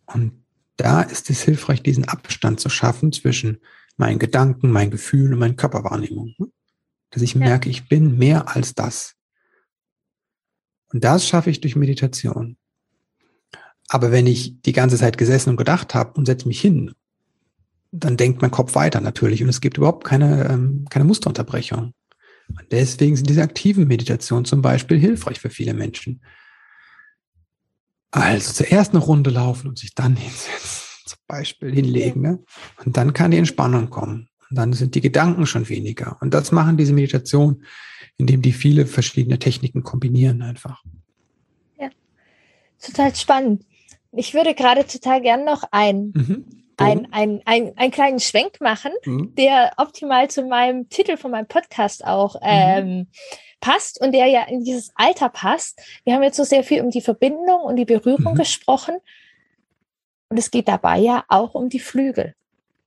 Und da ist es hilfreich, diesen Abstand zu schaffen zwischen meinen Gedanken, meinen Gefühlen und meinen Körperwahrnehmungen. Ne? Dass ich ja. merke, ich bin mehr als das. Und das schaffe ich durch Meditation. Aber wenn ich die ganze Zeit gesessen und gedacht habe und setze mich hin, dann denkt mein Kopf weiter natürlich und es gibt überhaupt keine, ähm, keine Musterunterbrechung. Und deswegen sind diese aktiven Meditationen zum Beispiel hilfreich für viele Menschen. Also zuerst eine Runde laufen und sich dann hinsetzen, zum Beispiel hinlegen. Ne? Und dann kann die Entspannung kommen. Und dann sind die Gedanken schon weniger. Und das machen diese Meditationen, indem die viele verschiedene Techniken kombinieren einfach. Ja, total spannend. Ich würde gerade total gern noch ein, mhm. ein, ein, ein, einen kleinen Schwenk machen, mhm. der optimal zu meinem Titel von meinem Podcast auch mhm. ähm, passt und der ja in dieses Alter passt. Wir haben jetzt so sehr viel um die Verbindung und die Berührung mhm. gesprochen. Und es geht dabei ja auch um die Flügel.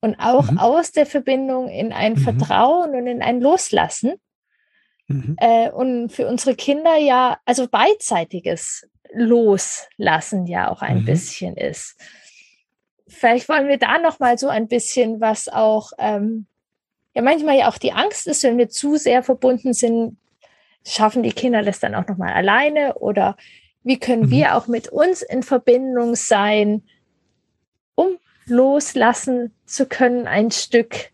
Und auch mhm. aus der Verbindung in ein mhm. Vertrauen und in ein Loslassen. Mhm. Äh, und für unsere Kinder ja, also beidseitiges Loslassen ja auch ein mhm. bisschen ist. Vielleicht wollen wir da noch mal so ein bisschen, was auch ähm, ja manchmal ja auch die Angst ist, wenn wir zu sehr verbunden sind, schaffen die Kinder das dann auch nochmal alleine oder wie können mhm. wir auch mit uns in Verbindung sein, um loslassen zu können ein Stück.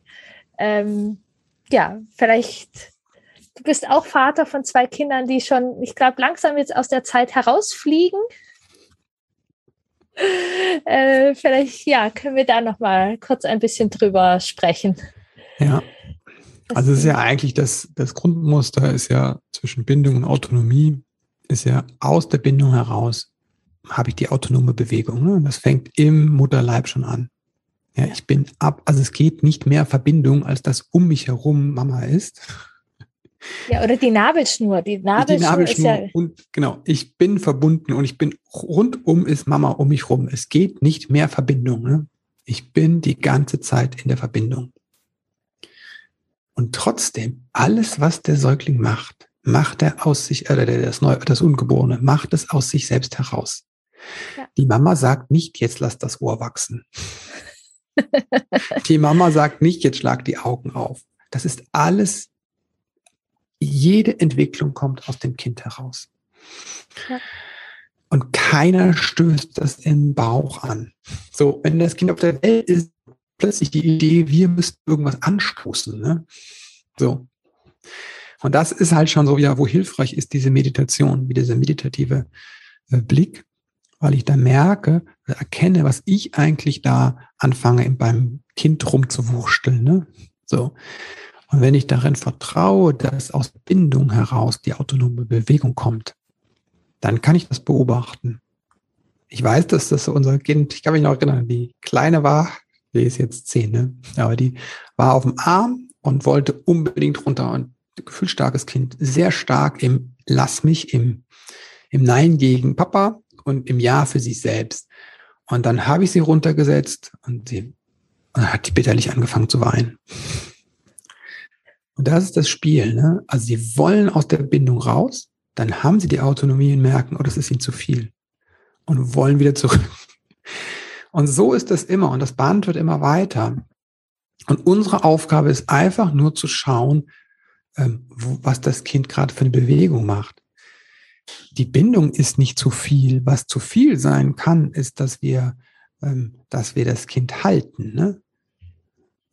Ähm, ja, vielleicht, du bist auch Vater von zwei Kindern, die schon, ich glaube, langsam jetzt aus der Zeit herausfliegen. Äh, vielleicht, ja, können wir da noch mal kurz ein bisschen drüber sprechen. Ja, also es ist ja eigentlich das, das Grundmuster ist ja zwischen Bindung und Autonomie, ist ja aus der Bindung heraus habe ich die autonome Bewegung. Ne? Das fängt im Mutterleib schon an. Ja, ich bin ab, also es geht nicht mehr Verbindung, als dass um mich herum Mama ist. Ja, oder die Nabelschnur. Die Nabelschnur, die Nabelschnur ist ja und genau, ich bin verbunden und ich bin rundum ist Mama um mich rum. Es geht nicht mehr Verbindung. Ne? Ich bin die ganze Zeit in der Verbindung. Und trotzdem, alles, was der Säugling macht, macht er aus sich, äh, das, Neu das Ungeborene, macht es aus sich selbst heraus. Ja. Die Mama sagt nicht, jetzt lass das Ohr wachsen. die Mama sagt nicht, jetzt schlag die Augen auf. Das ist alles, jede Entwicklung kommt aus dem Kind heraus. Ja. Und keiner stößt das im Bauch an. So, wenn das Kind auf der Welt ist, plötzlich die Idee, wir müssten irgendwas anstoßen. Ne? So. Und das ist halt schon so, ja, wo hilfreich ist diese Meditation, wie dieser meditative äh, Blick, weil ich da merke, erkenne, was ich eigentlich da anfange, beim Kind rumzuwurschteln. Ne? So. Und wenn ich darin vertraue, dass aus Bindung heraus die autonome Bewegung kommt, dann kann ich das beobachten. Ich weiß, dass das unser Kind, ich kann mich noch erinnern, die Kleine war, die ist jetzt zehn, ne? Aber die war auf dem Arm und wollte unbedingt runter. Und gefühlsstarkes Kind, sehr stark im Lass mich, im, im Nein gegen Papa und im Ja für sich selbst. Und dann habe ich sie runtergesetzt und sie und hat die bitterlich angefangen zu weinen. Und das ist das Spiel. Ne? Also sie wollen aus der Bindung raus, dann haben sie die Autonomie und merken, oh, das ist ihnen zu viel. Und wollen wieder zurück. Und so ist es immer und das Band wird immer weiter. Und unsere Aufgabe ist einfach nur zu schauen, ähm, was das Kind gerade für eine Bewegung macht. Die Bindung ist nicht zu viel. Was zu viel sein kann, ist, dass wir, ähm, dass wir das Kind halten, ne?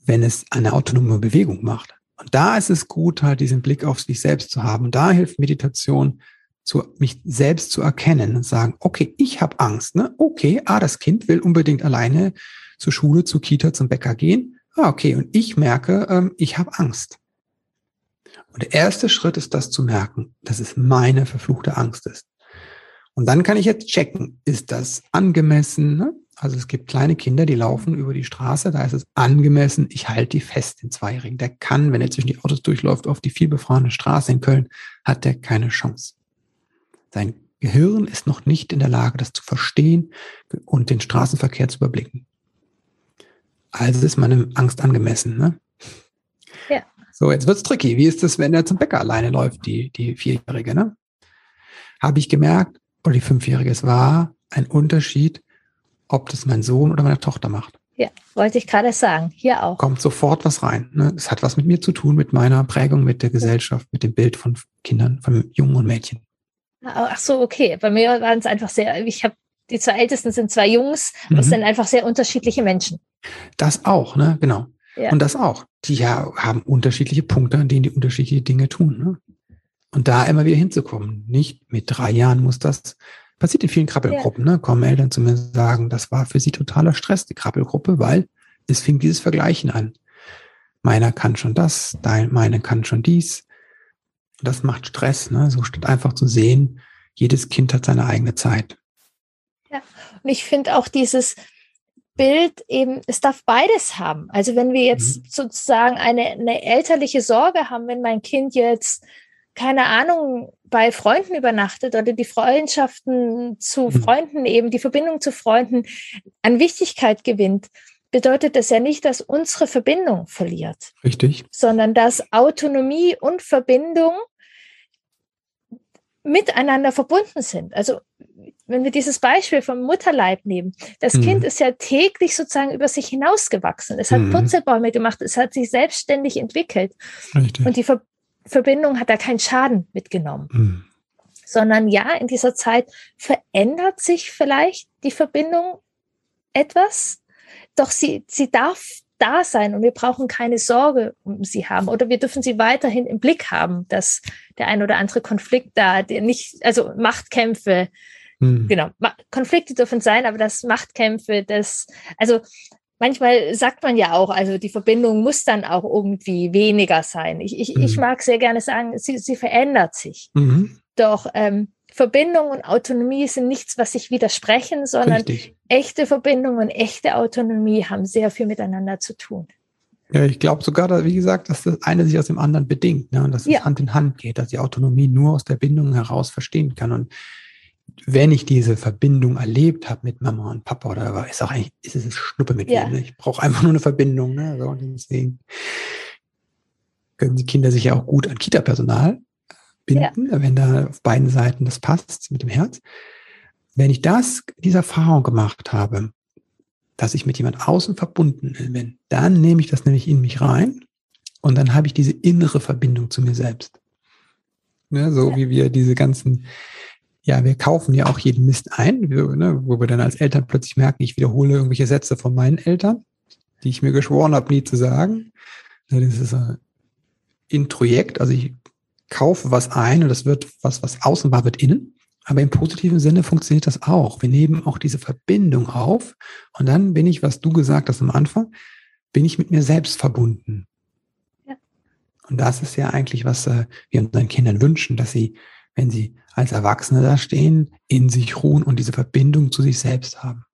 wenn es eine autonome Bewegung macht. Und da ist es gut, halt diesen Blick auf sich selbst zu haben. Und da hilft Meditation, zu, mich selbst zu erkennen und sagen, okay, ich habe Angst. Ne? Okay, ah, das Kind will unbedingt alleine zur Schule, zur Kita, zum Bäcker gehen. Ah, okay, und ich merke, ähm, ich habe Angst. Und der erste Schritt ist das zu merken, dass es meine verfluchte Angst ist. Und dann kann ich jetzt checken, ist das angemessen? Ne? Also es gibt kleine Kinder, die laufen über die Straße, da ist es angemessen, ich halte die fest, den Zweijährigen. Der kann, wenn er zwischen die Autos durchläuft, auf die vielbefahrene Straße in Köln, hat der keine Chance. Sein Gehirn ist noch nicht in der Lage, das zu verstehen und den Straßenverkehr zu überblicken. Also ist meine Angst angemessen. Ne? Ja. So, jetzt wird's tricky. Wie ist es, wenn er zum Bäcker alleine läuft, die, die Vierjährige? Ne? Habe ich gemerkt, oder die Fünfjährige, es war ein Unterschied, ob das mein Sohn oder meine Tochter macht. Ja, wollte ich gerade sagen. Hier auch. Kommt sofort was rein. Ne? Es hat was mit mir zu tun, mit meiner Prägung, mit der Gesellschaft, mit dem Bild von Kindern, von Jungen und Mädchen. Ach so, okay. Bei mir waren es einfach sehr, ich habe die zwei Ältesten sind zwei Jungs, mhm. das sind einfach sehr unterschiedliche Menschen. Das auch, ne? Genau. Ja. Und das auch. Die ja haben unterschiedliche Punkte, an denen die unterschiedliche Dinge tun. Ne? Und da immer wieder hinzukommen. Nicht mit drei Jahren muss das passiert in vielen Krabbelgruppen, ja. ne? Kommen Eltern zu mir und sagen, das war für sie totaler Stress, die Krabbelgruppe, weil es fing dieses Vergleichen an. Meiner kann schon das, dein, meine kann schon dies. Das macht Stress, ne? So statt einfach zu sehen, jedes Kind hat seine eigene Zeit. Ja, und ich finde auch dieses Bild eben, es darf beides haben. Also wenn wir jetzt mhm. sozusagen eine, eine elterliche Sorge haben, wenn mein Kind jetzt keine Ahnung, bei Freunden übernachtet oder die Freundschaften zu mhm. Freunden eben, die Verbindung zu Freunden an Wichtigkeit gewinnt, bedeutet das ja nicht, dass unsere Verbindung verliert. Richtig. Sondern dass Autonomie und Verbindung miteinander verbunden sind. Also wenn wir dieses Beispiel vom Mutterleib nehmen, das mhm. Kind ist ja täglich sozusagen über sich hinausgewachsen. Es hat mhm. Purzelbäume gemacht, es hat sich selbstständig entwickelt. Richtig. Und die Ver Verbindung hat da keinen Schaden mitgenommen. Mhm. Sondern ja, in dieser Zeit verändert sich vielleicht die Verbindung etwas, doch sie, sie darf da sein und wir brauchen keine Sorge um sie haben oder wir dürfen sie weiterhin im Blick haben, dass der ein oder andere Konflikt da, der nicht, also Machtkämpfe, hm. genau, Konflikte dürfen sein, aber das Machtkämpfe, das, also manchmal sagt man ja auch, also die Verbindung muss dann auch irgendwie weniger sein. Ich, ich, mhm. ich mag sehr gerne sagen, sie, sie verändert sich. Mhm. Doch ähm, Verbindung und Autonomie sind nichts, was sich widersprechen, sondern Richtig. echte Verbindung und echte Autonomie haben sehr viel miteinander zu tun. Ja, ich glaube sogar, wie gesagt, dass das eine sich aus dem anderen bedingt ne? und dass es ja. Hand in Hand geht, dass die Autonomie nur aus der Bindung heraus verstehen kann. Und wenn ich diese Verbindung erlebt habe mit Mama und Papa oder ist auch eigentlich, ist es Schnuppe mit ja. wem. Ne? Ich brauche einfach nur eine Verbindung. Ne? So, und deswegen können die Kinder sich ja auch gut an Kita-Personal binden, ja. wenn da auf beiden Seiten das passt mit dem Herz. Wenn ich das, diese Erfahrung gemacht habe, dass ich mit jemand außen verbunden bin, dann nehme ich das nämlich in mich rein und dann habe ich diese innere Verbindung zu mir selbst. Ne, so ja. wie wir diese ganzen ja, wir kaufen ja auch jeden Mist ein, ne, wo wir dann als Eltern plötzlich merken, ich wiederhole irgendwelche Sätze von meinen Eltern, die ich mir geschworen habe, nie zu sagen. Das ist ein Introjekt, also ich kaufe was ein und das wird was, was außen war, wird innen. Aber im positiven Sinne funktioniert das auch. Wir nehmen auch diese Verbindung auf und dann bin ich, was du gesagt hast am Anfang, bin ich mit mir selbst verbunden. Ja. Und das ist ja eigentlich, was äh, wir unseren Kindern wünschen, dass sie wenn sie als Erwachsene da stehen, in sich ruhen und diese Verbindung zu sich selbst haben.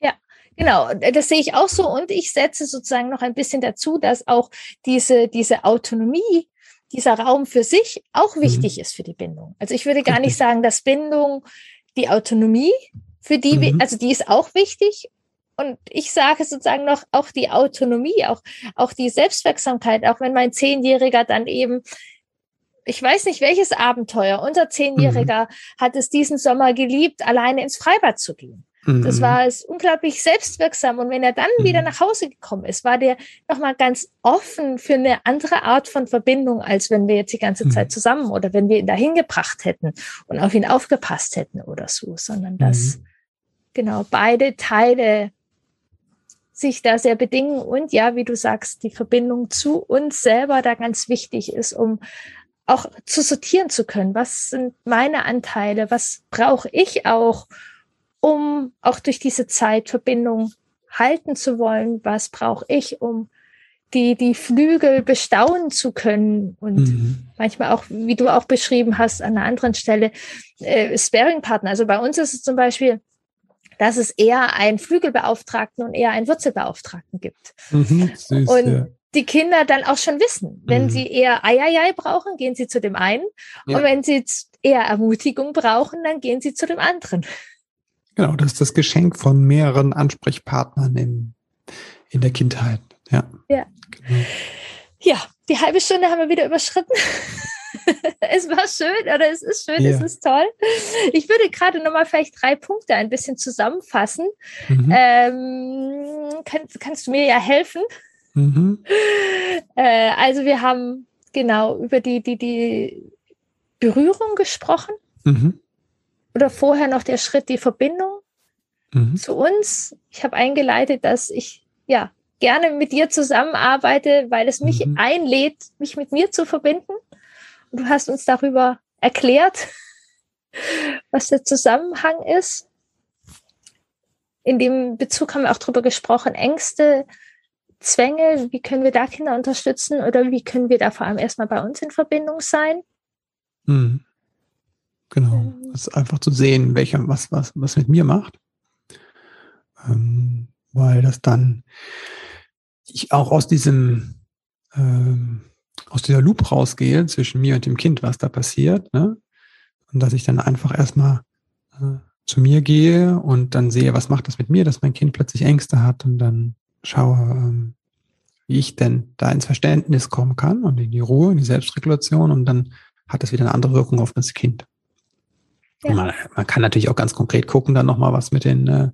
Ja, Genau, das sehe ich auch so und ich setze sozusagen noch ein bisschen dazu, dass auch diese, diese Autonomie, dieser Raum für sich auch wichtig mhm. ist für die Bindung. Also ich würde gar nicht sagen, dass Bindung die Autonomie, für die, mhm. also die ist auch wichtig. Und ich sage sozusagen noch auch die Autonomie, auch, auch die Selbstwirksamkeit, auch wenn mein Zehnjähriger dann eben ich weiß nicht welches Abenteuer. Unser Zehnjähriger mhm. hat es diesen Sommer geliebt, alleine ins Freibad zu gehen. Mhm. Das war es unglaublich selbstwirksam. Und wenn er dann mhm. wieder nach Hause gekommen ist, war der nochmal ganz offen für eine andere Art von Verbindung, als wenn wir jetzt die ganze Zeit mhm. zusammen oder wenn wir ihn dahin gebracht hätten und auf ihn aufgepasst hätten oder so, sondern dass mhm. genau beide Teile sich da sehr bedingen und ja, wie du sagst, die Verbindung zu uns selber da ganz wichtig ist, um auch zu sortieren zu können. Was sind meine Anteile? Was brauche ich auch, um auch durch diese Zeit Verbindung halten zu wollen? Was brauche ich, um die, die Flügel bestaunen zu können und mhm. manchmal auch, wie du auch beschrieben hast, an einer anderen Stelle, äh, Sparing-Partner. Also bei uns ist es zum Beispiel, dass es eher einen Flügelbeauftragten und eher einen Wurzelbeauftragten gibt. Mhm, süß, und ja. Die Kinder dann auch schon wissen, wenn mhm. sie eher Eieiei brauchen, gehen sie zu dem einen. Ja. Und wenn sie eher Ermutigung brauchen, dann gehen sie zu dem anderen. Genau, das ist das Geschenk von mehreren Ansprechpartnern in, in der Kindheit. Ja. Ja. Genau. ja, die halbe Stunde haben wir wieder überschritten. es war schön oder es ist schön, ja. es ist toll. Ich würde gerade nochmal vielleicht drei Punkte ein bisschen zusammenfassen. Mhm. Ähm, kann, kannst du mir ja helfen? Mhm. Äh, also wir haben genau über die, die, die Berührung gesprochen. Mhm. Oder vorher noch der Schritt, die Verbindung mhm. zu uns. Ich habe eingeleitet, dass ich ja gerne mit dir zusammenarbeite, weil es mich mhm. einlädt, mich mit mir zu verbinden. Du hast uns darüber erklärt, was der Zusammenhang ist. In dem Bezug haben wir auch darüber gesprochen, Ängste, Zwänge, wie können wir da Kinder unterstützen oder wie können wir da vor allem erstmal bei uns in Verbindung sein? Mhm. Genau. Ähm. Das ist einfach zu sehen, welcher, was, was, was mit mir macht. Ähm, weil das dann ich auch aus diesem ähm, aus dieser Loop rausgehe zwischen mir und dem Kind, was da passiert. Ne? Und dass ich dann einfach erstmal äh, zu mir gehe und dann sehe, was macht das mit mir, dass mein Kind plötzlich Ängste hat und dann schaue, ähm, wie ich denn da ins Verständnis kommen kann und in die Ruhe, in die Selbstregulation und dann hat das wieder eine andere Wirkung auf das Kind. Ja. Man, man, kann natürlich auch ganz konkret gucken, dann nochmal, was mit den äh,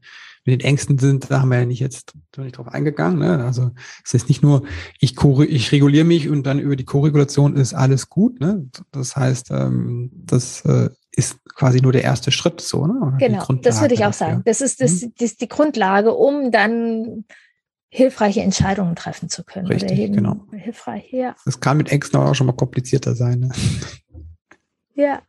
mit den Ängsten sind, da haben wir ja nicht jetzt nicht drauf eingegangen. Ne? Also es ist nicht nur, ich, ich reguliere mich und dann über die Koregulation ist alles gut. Ne? Das heißt, ähm, das äh, ist quasi nur der erste Schritt so. Ne? genau, das würde ich auch sagen. Das ist, das, mhm. das ist die Grundlage, um dann hilfreiche Entscheidungen treffen zu können. Richtig, genau. Hilfreich, ja. Das kann mit Ängsten auch schon mal komplizierter sein. Ne? Ja.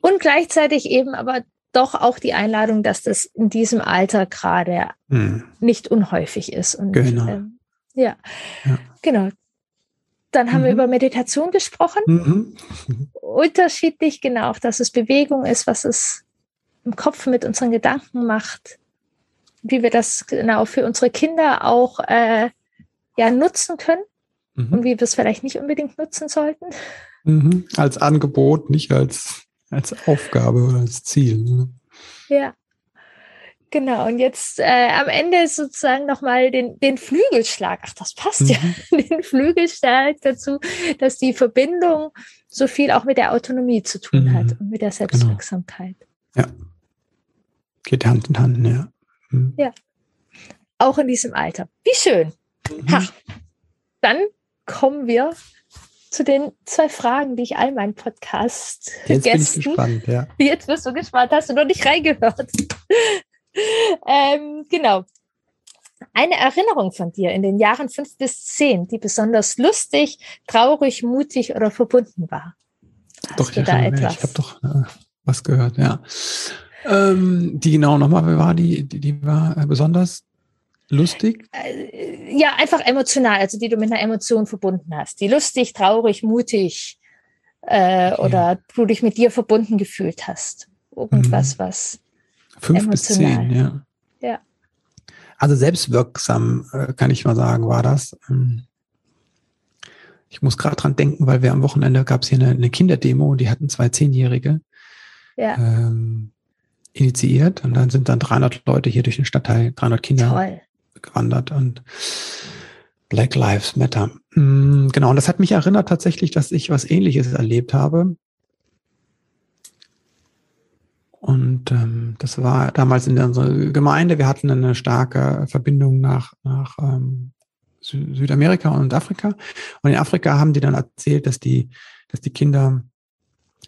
Und gleichzeitig eben aber doch auch die Einladung, dass das in diesem Alter gerade hm. nicht unhäufig ist. Und, genau. Ähm, ja. ja. genau. Dann haben mhm. wir über Meditation gesprochen. Mhm. Unterschiedlich, genau, dass es Bewegung ist, was es im Kopf mit unseren Gedanken macht, wie wir das genau für unsere Kinder auch äh, ja, nutzen können mhm. und wie wir es vielleicht nicht unbedingt nutzen sollten. Mhm. Als Angebot, nicht als als Aufgabe oder als Ziel. Ne? Ja. Genau, und jetzt äh, am Ende sozusagen nochmal den, den Flügelschlag. Ach, das passt mhm. ja. Den Flügelschlag dazu, dass die Verbindung so viel auch mit der Autonomie zu tun mhm. hat und mit der genau. Selbstwirksamkeit. Genau. Ja. Geht Hand in Hand, ja. Mhm. Ja. Auch in diesem Alter. Wie schön. Mhm. Ha. Dann kommen wir zu den zwei Fragen, die ich all meinen Podcast Jetzt Gästen, bin ich gespannt, ja. Jetzt wirst du gespannt, hast du noch nicht reingehört. ähm, genau. Eine Erinnerung von dir in den Jahren fünf bis zehn, die besonders lustig, traurig, mutig oder verbunden war. Hast doch, da etwas? ich habe doch äh, was gehört, ja. Ähm, die genau nochmal, wie war die? Die, die war äh, besonders Lustig? Äh, ja, einfach emotional, also die du mit einer Emotion verbunden hast. Die lustig, traurig, mutig äh, okay. oder du dich mit dir verbunden gefühlt hast. Irgendwas, mhm. was. Fünf emotional. bis zehn, ja. Ja. Also selbstwirksam, äh, kann ich mal sagen, war das. Ähm, ich muss gerade dran denken, weil wir am Wochenende gab es hier eine, eine, Kinderdemo und die hatten zwei Zehnjährige. Ja. Ähm, initiiert und dann sind dann 300 Leute hier durch den Stadtteil, 300 Kinder. Toll gewandert und Black Lives Matter. Mm, genau, und das hat mich erinnert tatsächlich, dass ich was Ähnliches erlebt habe. Und ähm, das war damals in unserer Gemeinde. Wir hatten eine starke Verbindung nach, nach ähm, Sü Südamerika und Afrika. Und in Afrika haben die dann erzählt, dass die, dass die Kinder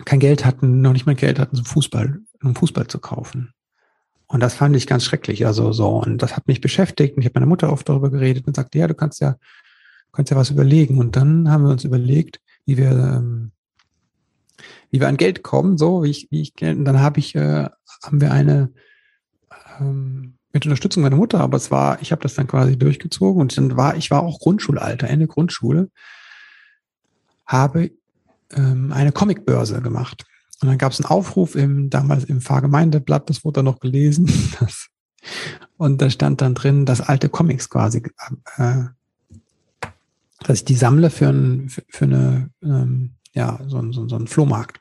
kein Geld hatten, noch nicht mal Geld hatten, um Fußball, um Fußball zu kaufen. Und das fand ich ganz schrecklich. Also so, und das hat mich beschäftigt. Und ich habe meiner Mutter oft darüber geredet und sagte, ja, du kannst ja, kannst ja was überlegen. Und dann haben wir uns überlegt, wie wir, ähm, wie wir an Geld kommen, so wie ich, wie ich Geld. Und dann habe ich, äh, haben wir eine ähm, mit Unterstützung meiner Mutter, aber es war, ich habe das dann quasi durchgezogen und dann war, ich war auch Grundschulalter, Ende Grundschule, habe ähm, eine Comicbörse gemacht. Und dann gab es einen Aufruf im, damals im Pfarrgemeindeblatt, das wurde dann noch gelesen, dass Und da stand dann drin, dass alte Comics quasi, äh, dass ich die sammle für, ein, für, für eine, ähm, ja, so, so, so einen Flohmarkt.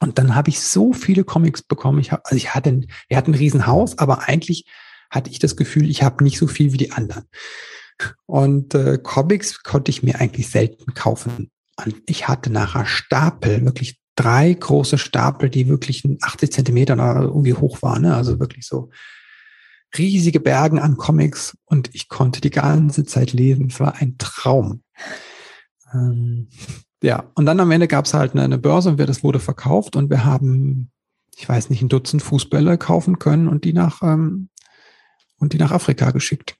Und dann habe ich so viele Comics bekommen. Ich hab, also ich hatte, wir hatten ein Riesenhaus, aber eigentlich hatte ich das Gefühl, ich habe nicht so viel wie die anderen. Und äh, Comics konnte ich mir eigentlich selten kaufen. Und ich hatte nachher Stapel, wirklich drei große Stapel, die wirklich 80 Zentimeter irgendwie hoch waren. Ne? Also wirklich so riesige Bergen an Comics und ich konnte die ganze Zeit lesen. Es war ein Traum. Ähm, ja, und dann am Ende gab es halt eine, Börse und das wurde verkauft und wir haben, ich weiß nicht, ein Dutzend Fußbälle kaufen können und die nach ähm, und die nach Afrika geschickt.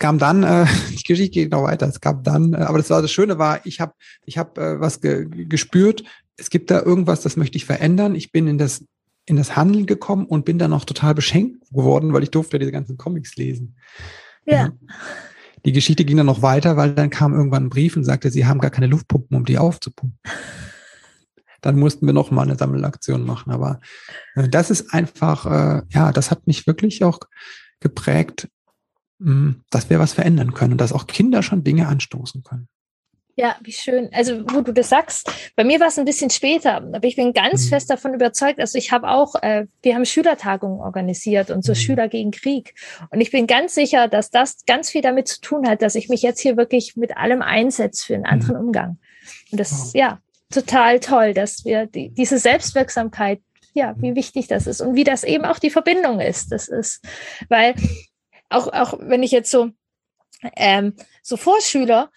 Kam dann, äh, die Geschichte geht noch weiter, es gab dann, äh, aber das war das Schöne war, ich habe ich hab, äh, was ge gespürt, es gibt da irgendwas, das möchte ich verändern. Ich bin in das, in das Handeln gekommen und bin dann auch total beschenkt geworden, weil ich durfte diese ganzen Comics lesen. Ja. Die Geschichte ging dann noch weiter, weil dann kam irgendwann ein Brief und sagte, sie haben gar keine Luftpumpen, um die aufzupumpen. Dann mussten wir noch mal eine Sammelaktion machen. Aber äh, das ist einfach, äh, ja, das hat mich wirklich auch geprägt, dass wir was verändern können und dass auch Kinder schon Dinge anstoßen können. Ja, wie schön. Also, wo du das sagst, bei mir war es ein bisschen später, aber ich bin ganz mhm. fest davon überzeugt. Also, ich habe auch, äh, wir haben Schülertagungen organisiert und so mhm. Schüler gegen Krieg. Und ich bin ganz sicher, dass das ganz viel damit zu tun hat, dass ich mich jetzt hier wirklich mit allem einsetze für einen mhm. anderen mhm. Umgang. Und das ist ja total toll, dass wir die, diese Selbstwirksamkeit, ja, wie mhm. wichtig das ist und wie das eben auch die Verbindung ist. Das ist, weil auch, auch wenn ich jetzt so, ähm, so Vorschüler,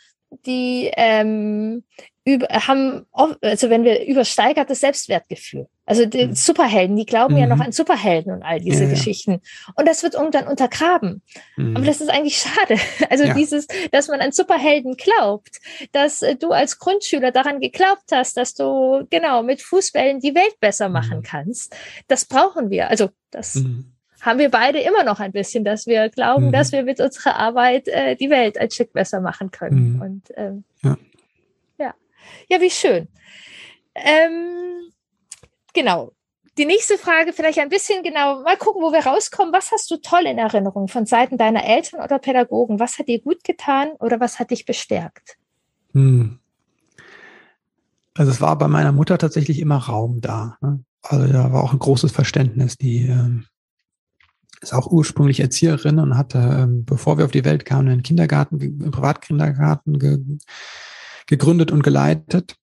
die ähm, über, haben, also wenn wir übersteigertes Selbstwertgefühl. Also die mhm. Superhelden, die glauben mhm. ja noch mhm. an Superhelden und all diese ja, Geschichten. Ja. Und das wird irgendwann untergraben. Mhm. Aber das ist eigentlich schade. Also ja. dieses, dass man an Superhelden glaubt, dass äh, du als Grundschüler daran geglaubt hast, dass du genau mit Fußbällen die Welt besser machen mhm. kannst. Das brauchen wir. Also das mhm haben wir beide immer noch ein bisschen, dass wir glauben, mhm. dass wir mit unserer Arbeit äh, die Welt ein Stück besser machen können. Mhm. Und ähm, ja. ja. ja, wie schön. Ähm, genau. Die nächste Frage vielleicht ein bisschen genau, mal gucken, wo wir rauskommen. Was hast du toll in Erinnerung von Seiten deiner Eltern oder Pädagogen? Was hat dir gut getan oder was hat dich bestärkt? Hm. Also es war bei meiner Mutter tatsächlich immer Raum da. Ne? Also da war auch ein großes Verständnis. Die ähm, ist auch ursprünglich Erzieherin und hatte, ähm, bevor wir auf die Welt kamen, einen Kindergarten, einen Privatkindergarten ge gegründet und geleitet.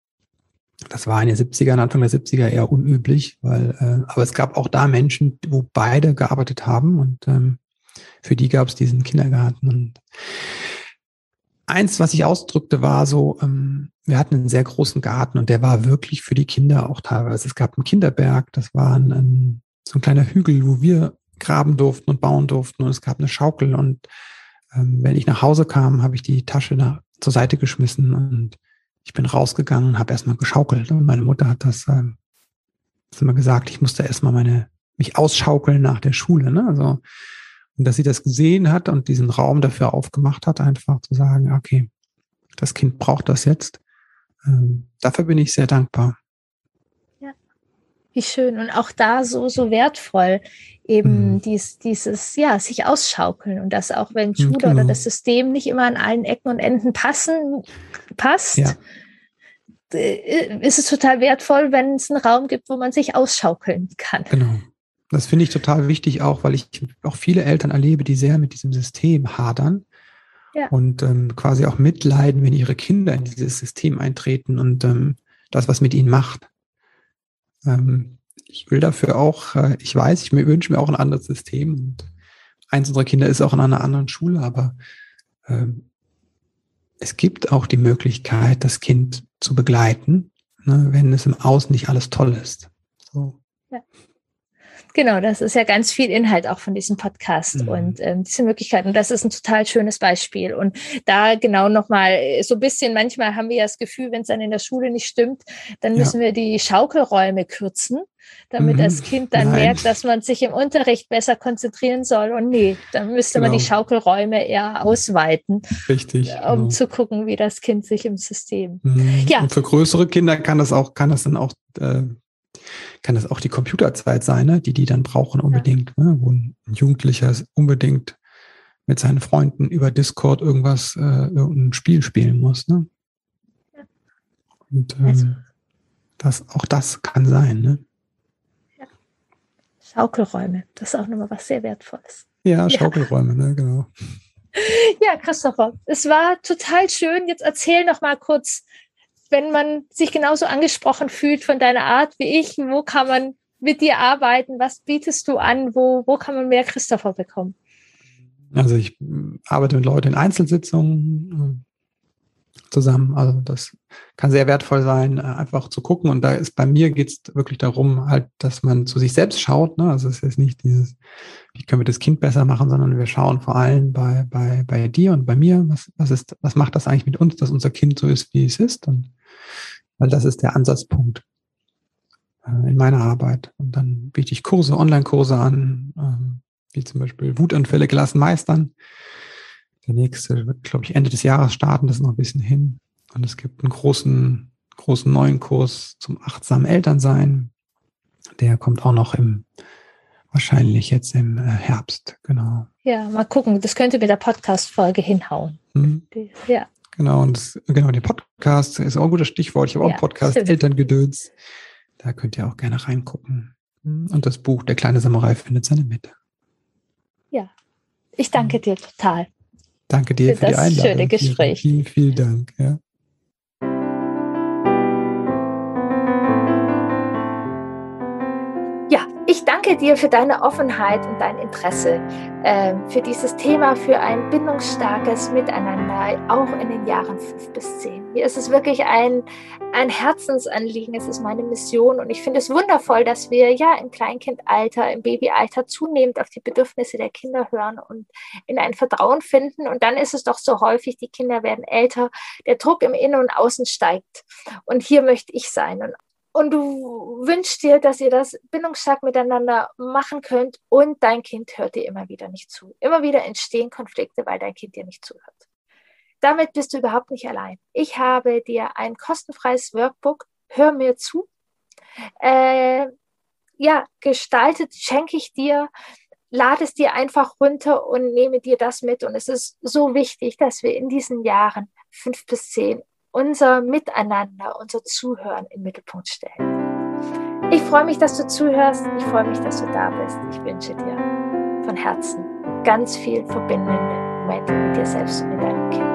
Das war in den 70er, Anfang der 70er eher unüblich, weil, äh, aber es gab auch da Menschen, wo beide gearbeitet haben und ähm, für die gab es diesen Kindergarten. Und eins, was ich ausdrückte, war so, ähm, wir hatten einen sehr großen Garten und der war wirklich für die Kinder auch teilweise. Es gab einen Kinderberg, das war ein, ein so ein kleiner Hügel, wo wir graben durften und bauen durften und es gab eine Schaukel und ähm, wenn ich nach Hause kam, habe ich die Tasche nach, zur Seite geschmissen und ich bin rausgegangen, habe erstmal geschaukelt und meine Mutter hat das, ähm, das immer gesagt, ich musste erstmal meine mich ausschaukeln nach der Schule, ne? Also und dass sie das gesehen hat und diesen Raum dafür aufgemacht hat, einfach zu sagen, okay, das Kind braucht das jetzt. Ähm, dafür bin ich sehr dankbar. Wie schön und auch da so, so wertvoll eben mhm. dies, dieses, ja, sich ausschaukeln und das auch wenn Schule genau. oder das System nicht immer an allen Ecken und Enden passen, passt, ja. Äh, ist es total wertvoll, wenn es einen Raum gibt, wo man sich ausschaukeln kann. Genau. Das finde ich total wichtig auch, weil ich auch viele Eltern erlebe, die sehr mit diesem System hadern ja. und ähm, quasi auch mitleiden, wenn ihre Kinder in dieses System eintreten und ähm, das, was mit ihnen macht. Ähm, ich will dafür auch, äh, ich weiß, ich wünsche mir auch ein anderes System. Und eins unserer Kinder ist auch in einer anderen Schule, aber ähm, es gibt auch die Möglichkeit, das Kind zu begleiten, ne, wenn es im Außen nicht alles toll ist. So. Ja. Genau, das ist ja ganz viel Inhalt auch von diesem Podcast mhm. und ähm, diese Möglichkeiten. Das ist ein total schönes Beispiel. Und da genau nochmal äh, so ein bisschen, manchmal haben wir ja das Gefühl, wenn es dann in der Schule nicht stimmt, dann müssen ja. wir die Schaukelräume kürzen, damit mhm. das Kind dann Nein. merkt, dass man sich im Unterricht besser konzentrieren soll. Und nee, dann müsste genau. man die genau. Schaukelräume eher ausweiten. Richtig. Um genau. zu gucken, wie das Kind sich im System. Mhm. Ja. Und für größere Kinder kann das auch, kann das dann auch äh, kann das auch die Computerzeit sein, ne? die die dann brauchen unbedingt, ja. ne? wo ein Jugendlicher unbedingt mit seinen Freunden über Discord irgendwas, äh, irgendein Spiel spielen muss. Ne? Ja. Und ähm, also. das, auch das kann sein. Ne? Ja. Schaukelräume, das ist auch nochmal was sehr Wertvolles. Ja, Schaukelräume, ne, genau. Ja, Christopher, es war total schön. Jetzt erzähl noch mal kurz, wenn man sich genauso angesprochen fühlt von deiner Art wie ich, wo kann man mit dir arbeiten? Was bietest du an? Wo, wo kann man mehr Christopher bekommen? Also ich arbeite mit Leuten in Einzelsitzungen zusammen. Also das kann sehr wertvoll sein, äh, einfach zu gucken. Und da ist bei mir geht es wirklich darum, halt, dass man zu sich selbst schaut. Ne? Also es ist nicht dieses, wie können wir das Kind besser machen, sondern wir schauen vor allem bei, bei, bei dir und bei mir, was, was ist, was macht das eigentlich mit uns, dass unser Kind so ist, wie es ist. Und weil das ist der Ansatzpunkt äh, in meiner Arbeit. Und dann biete ich Kurse, Online-Kurse an, ähm, wie zum Beispiel Wutanfälle gelassen meistern. Der nächste wird, glaube ich, Ende des Jahres starten, das ist noch ein bisschen hin. Und es gibt einen großen, großen neuen Kurs zum achtsamen Elternsein. Der kommt auch noch im, wahrscheinlich jetzt im äh, Herbst, genau. Ja, mal gucken, das könnte mit der Podcast-Folge hinhauen. Mhm. Ja. Genau, und das, genau, der Podcast ist auch ein gutes Stichwort. Ich habe auch ja, einen Podcast, stimmt. Elterngedöns. Da könnt ihr auch gerne reingucken. Und das Buch Der kleine Samurai findet seine Mitte. Ja, ich danke mhm. dir total. Danke dir für, für die Einladung. schöne Gespräch. Vielen, vielen Dank. Ja. Ich danke dir für deine Offenheit und dein Interesse äh, für dieses Thema, für ein bindungsstarkes Miteinander, auch in den Jahren fünf bis zehn. Mir ist es wirklich ein, ein Herzensanliegen, es ist meine Mission und ich finde es wundervoll, dass wir ja im Kleinkindalter, im Babyalter zunehmend auf die Bedürfnisse der Kinder hören und in ein Vertrauen finden. Und dann ist es doch so häufig, die Kinder werden älter, der Druck im Innen und Außen steigt. Und hier möchte ich sein. Und und du wünschst dir, dass ihr das bindungsstark miteinander machen könnt und dein Kind hört dir immer wieder nicht zu. Immer wieder entstehen Konflikte, weil dein Kind dir nicht zuhört. Damit bist du überhaupt nicht allein. Ich habe dir ein kostenfreies Workbook, hör mir zu, äh, ja, gestaltet, schenke ich dir, lade es dir einfach runter und nehme dir das mit. Und es ist so wichtig, dass wir in diesen Jahren fünf bis zehn unser Miteinander, unser Zuhören im Mittelpunkt stellen. Ich freue mich, dass du zuhörst. Ich freue mich, dass du da bist. Ich wünsche dir von Herzen ganz viel verbindende Momente mit dir selbst und mit deinem Kind.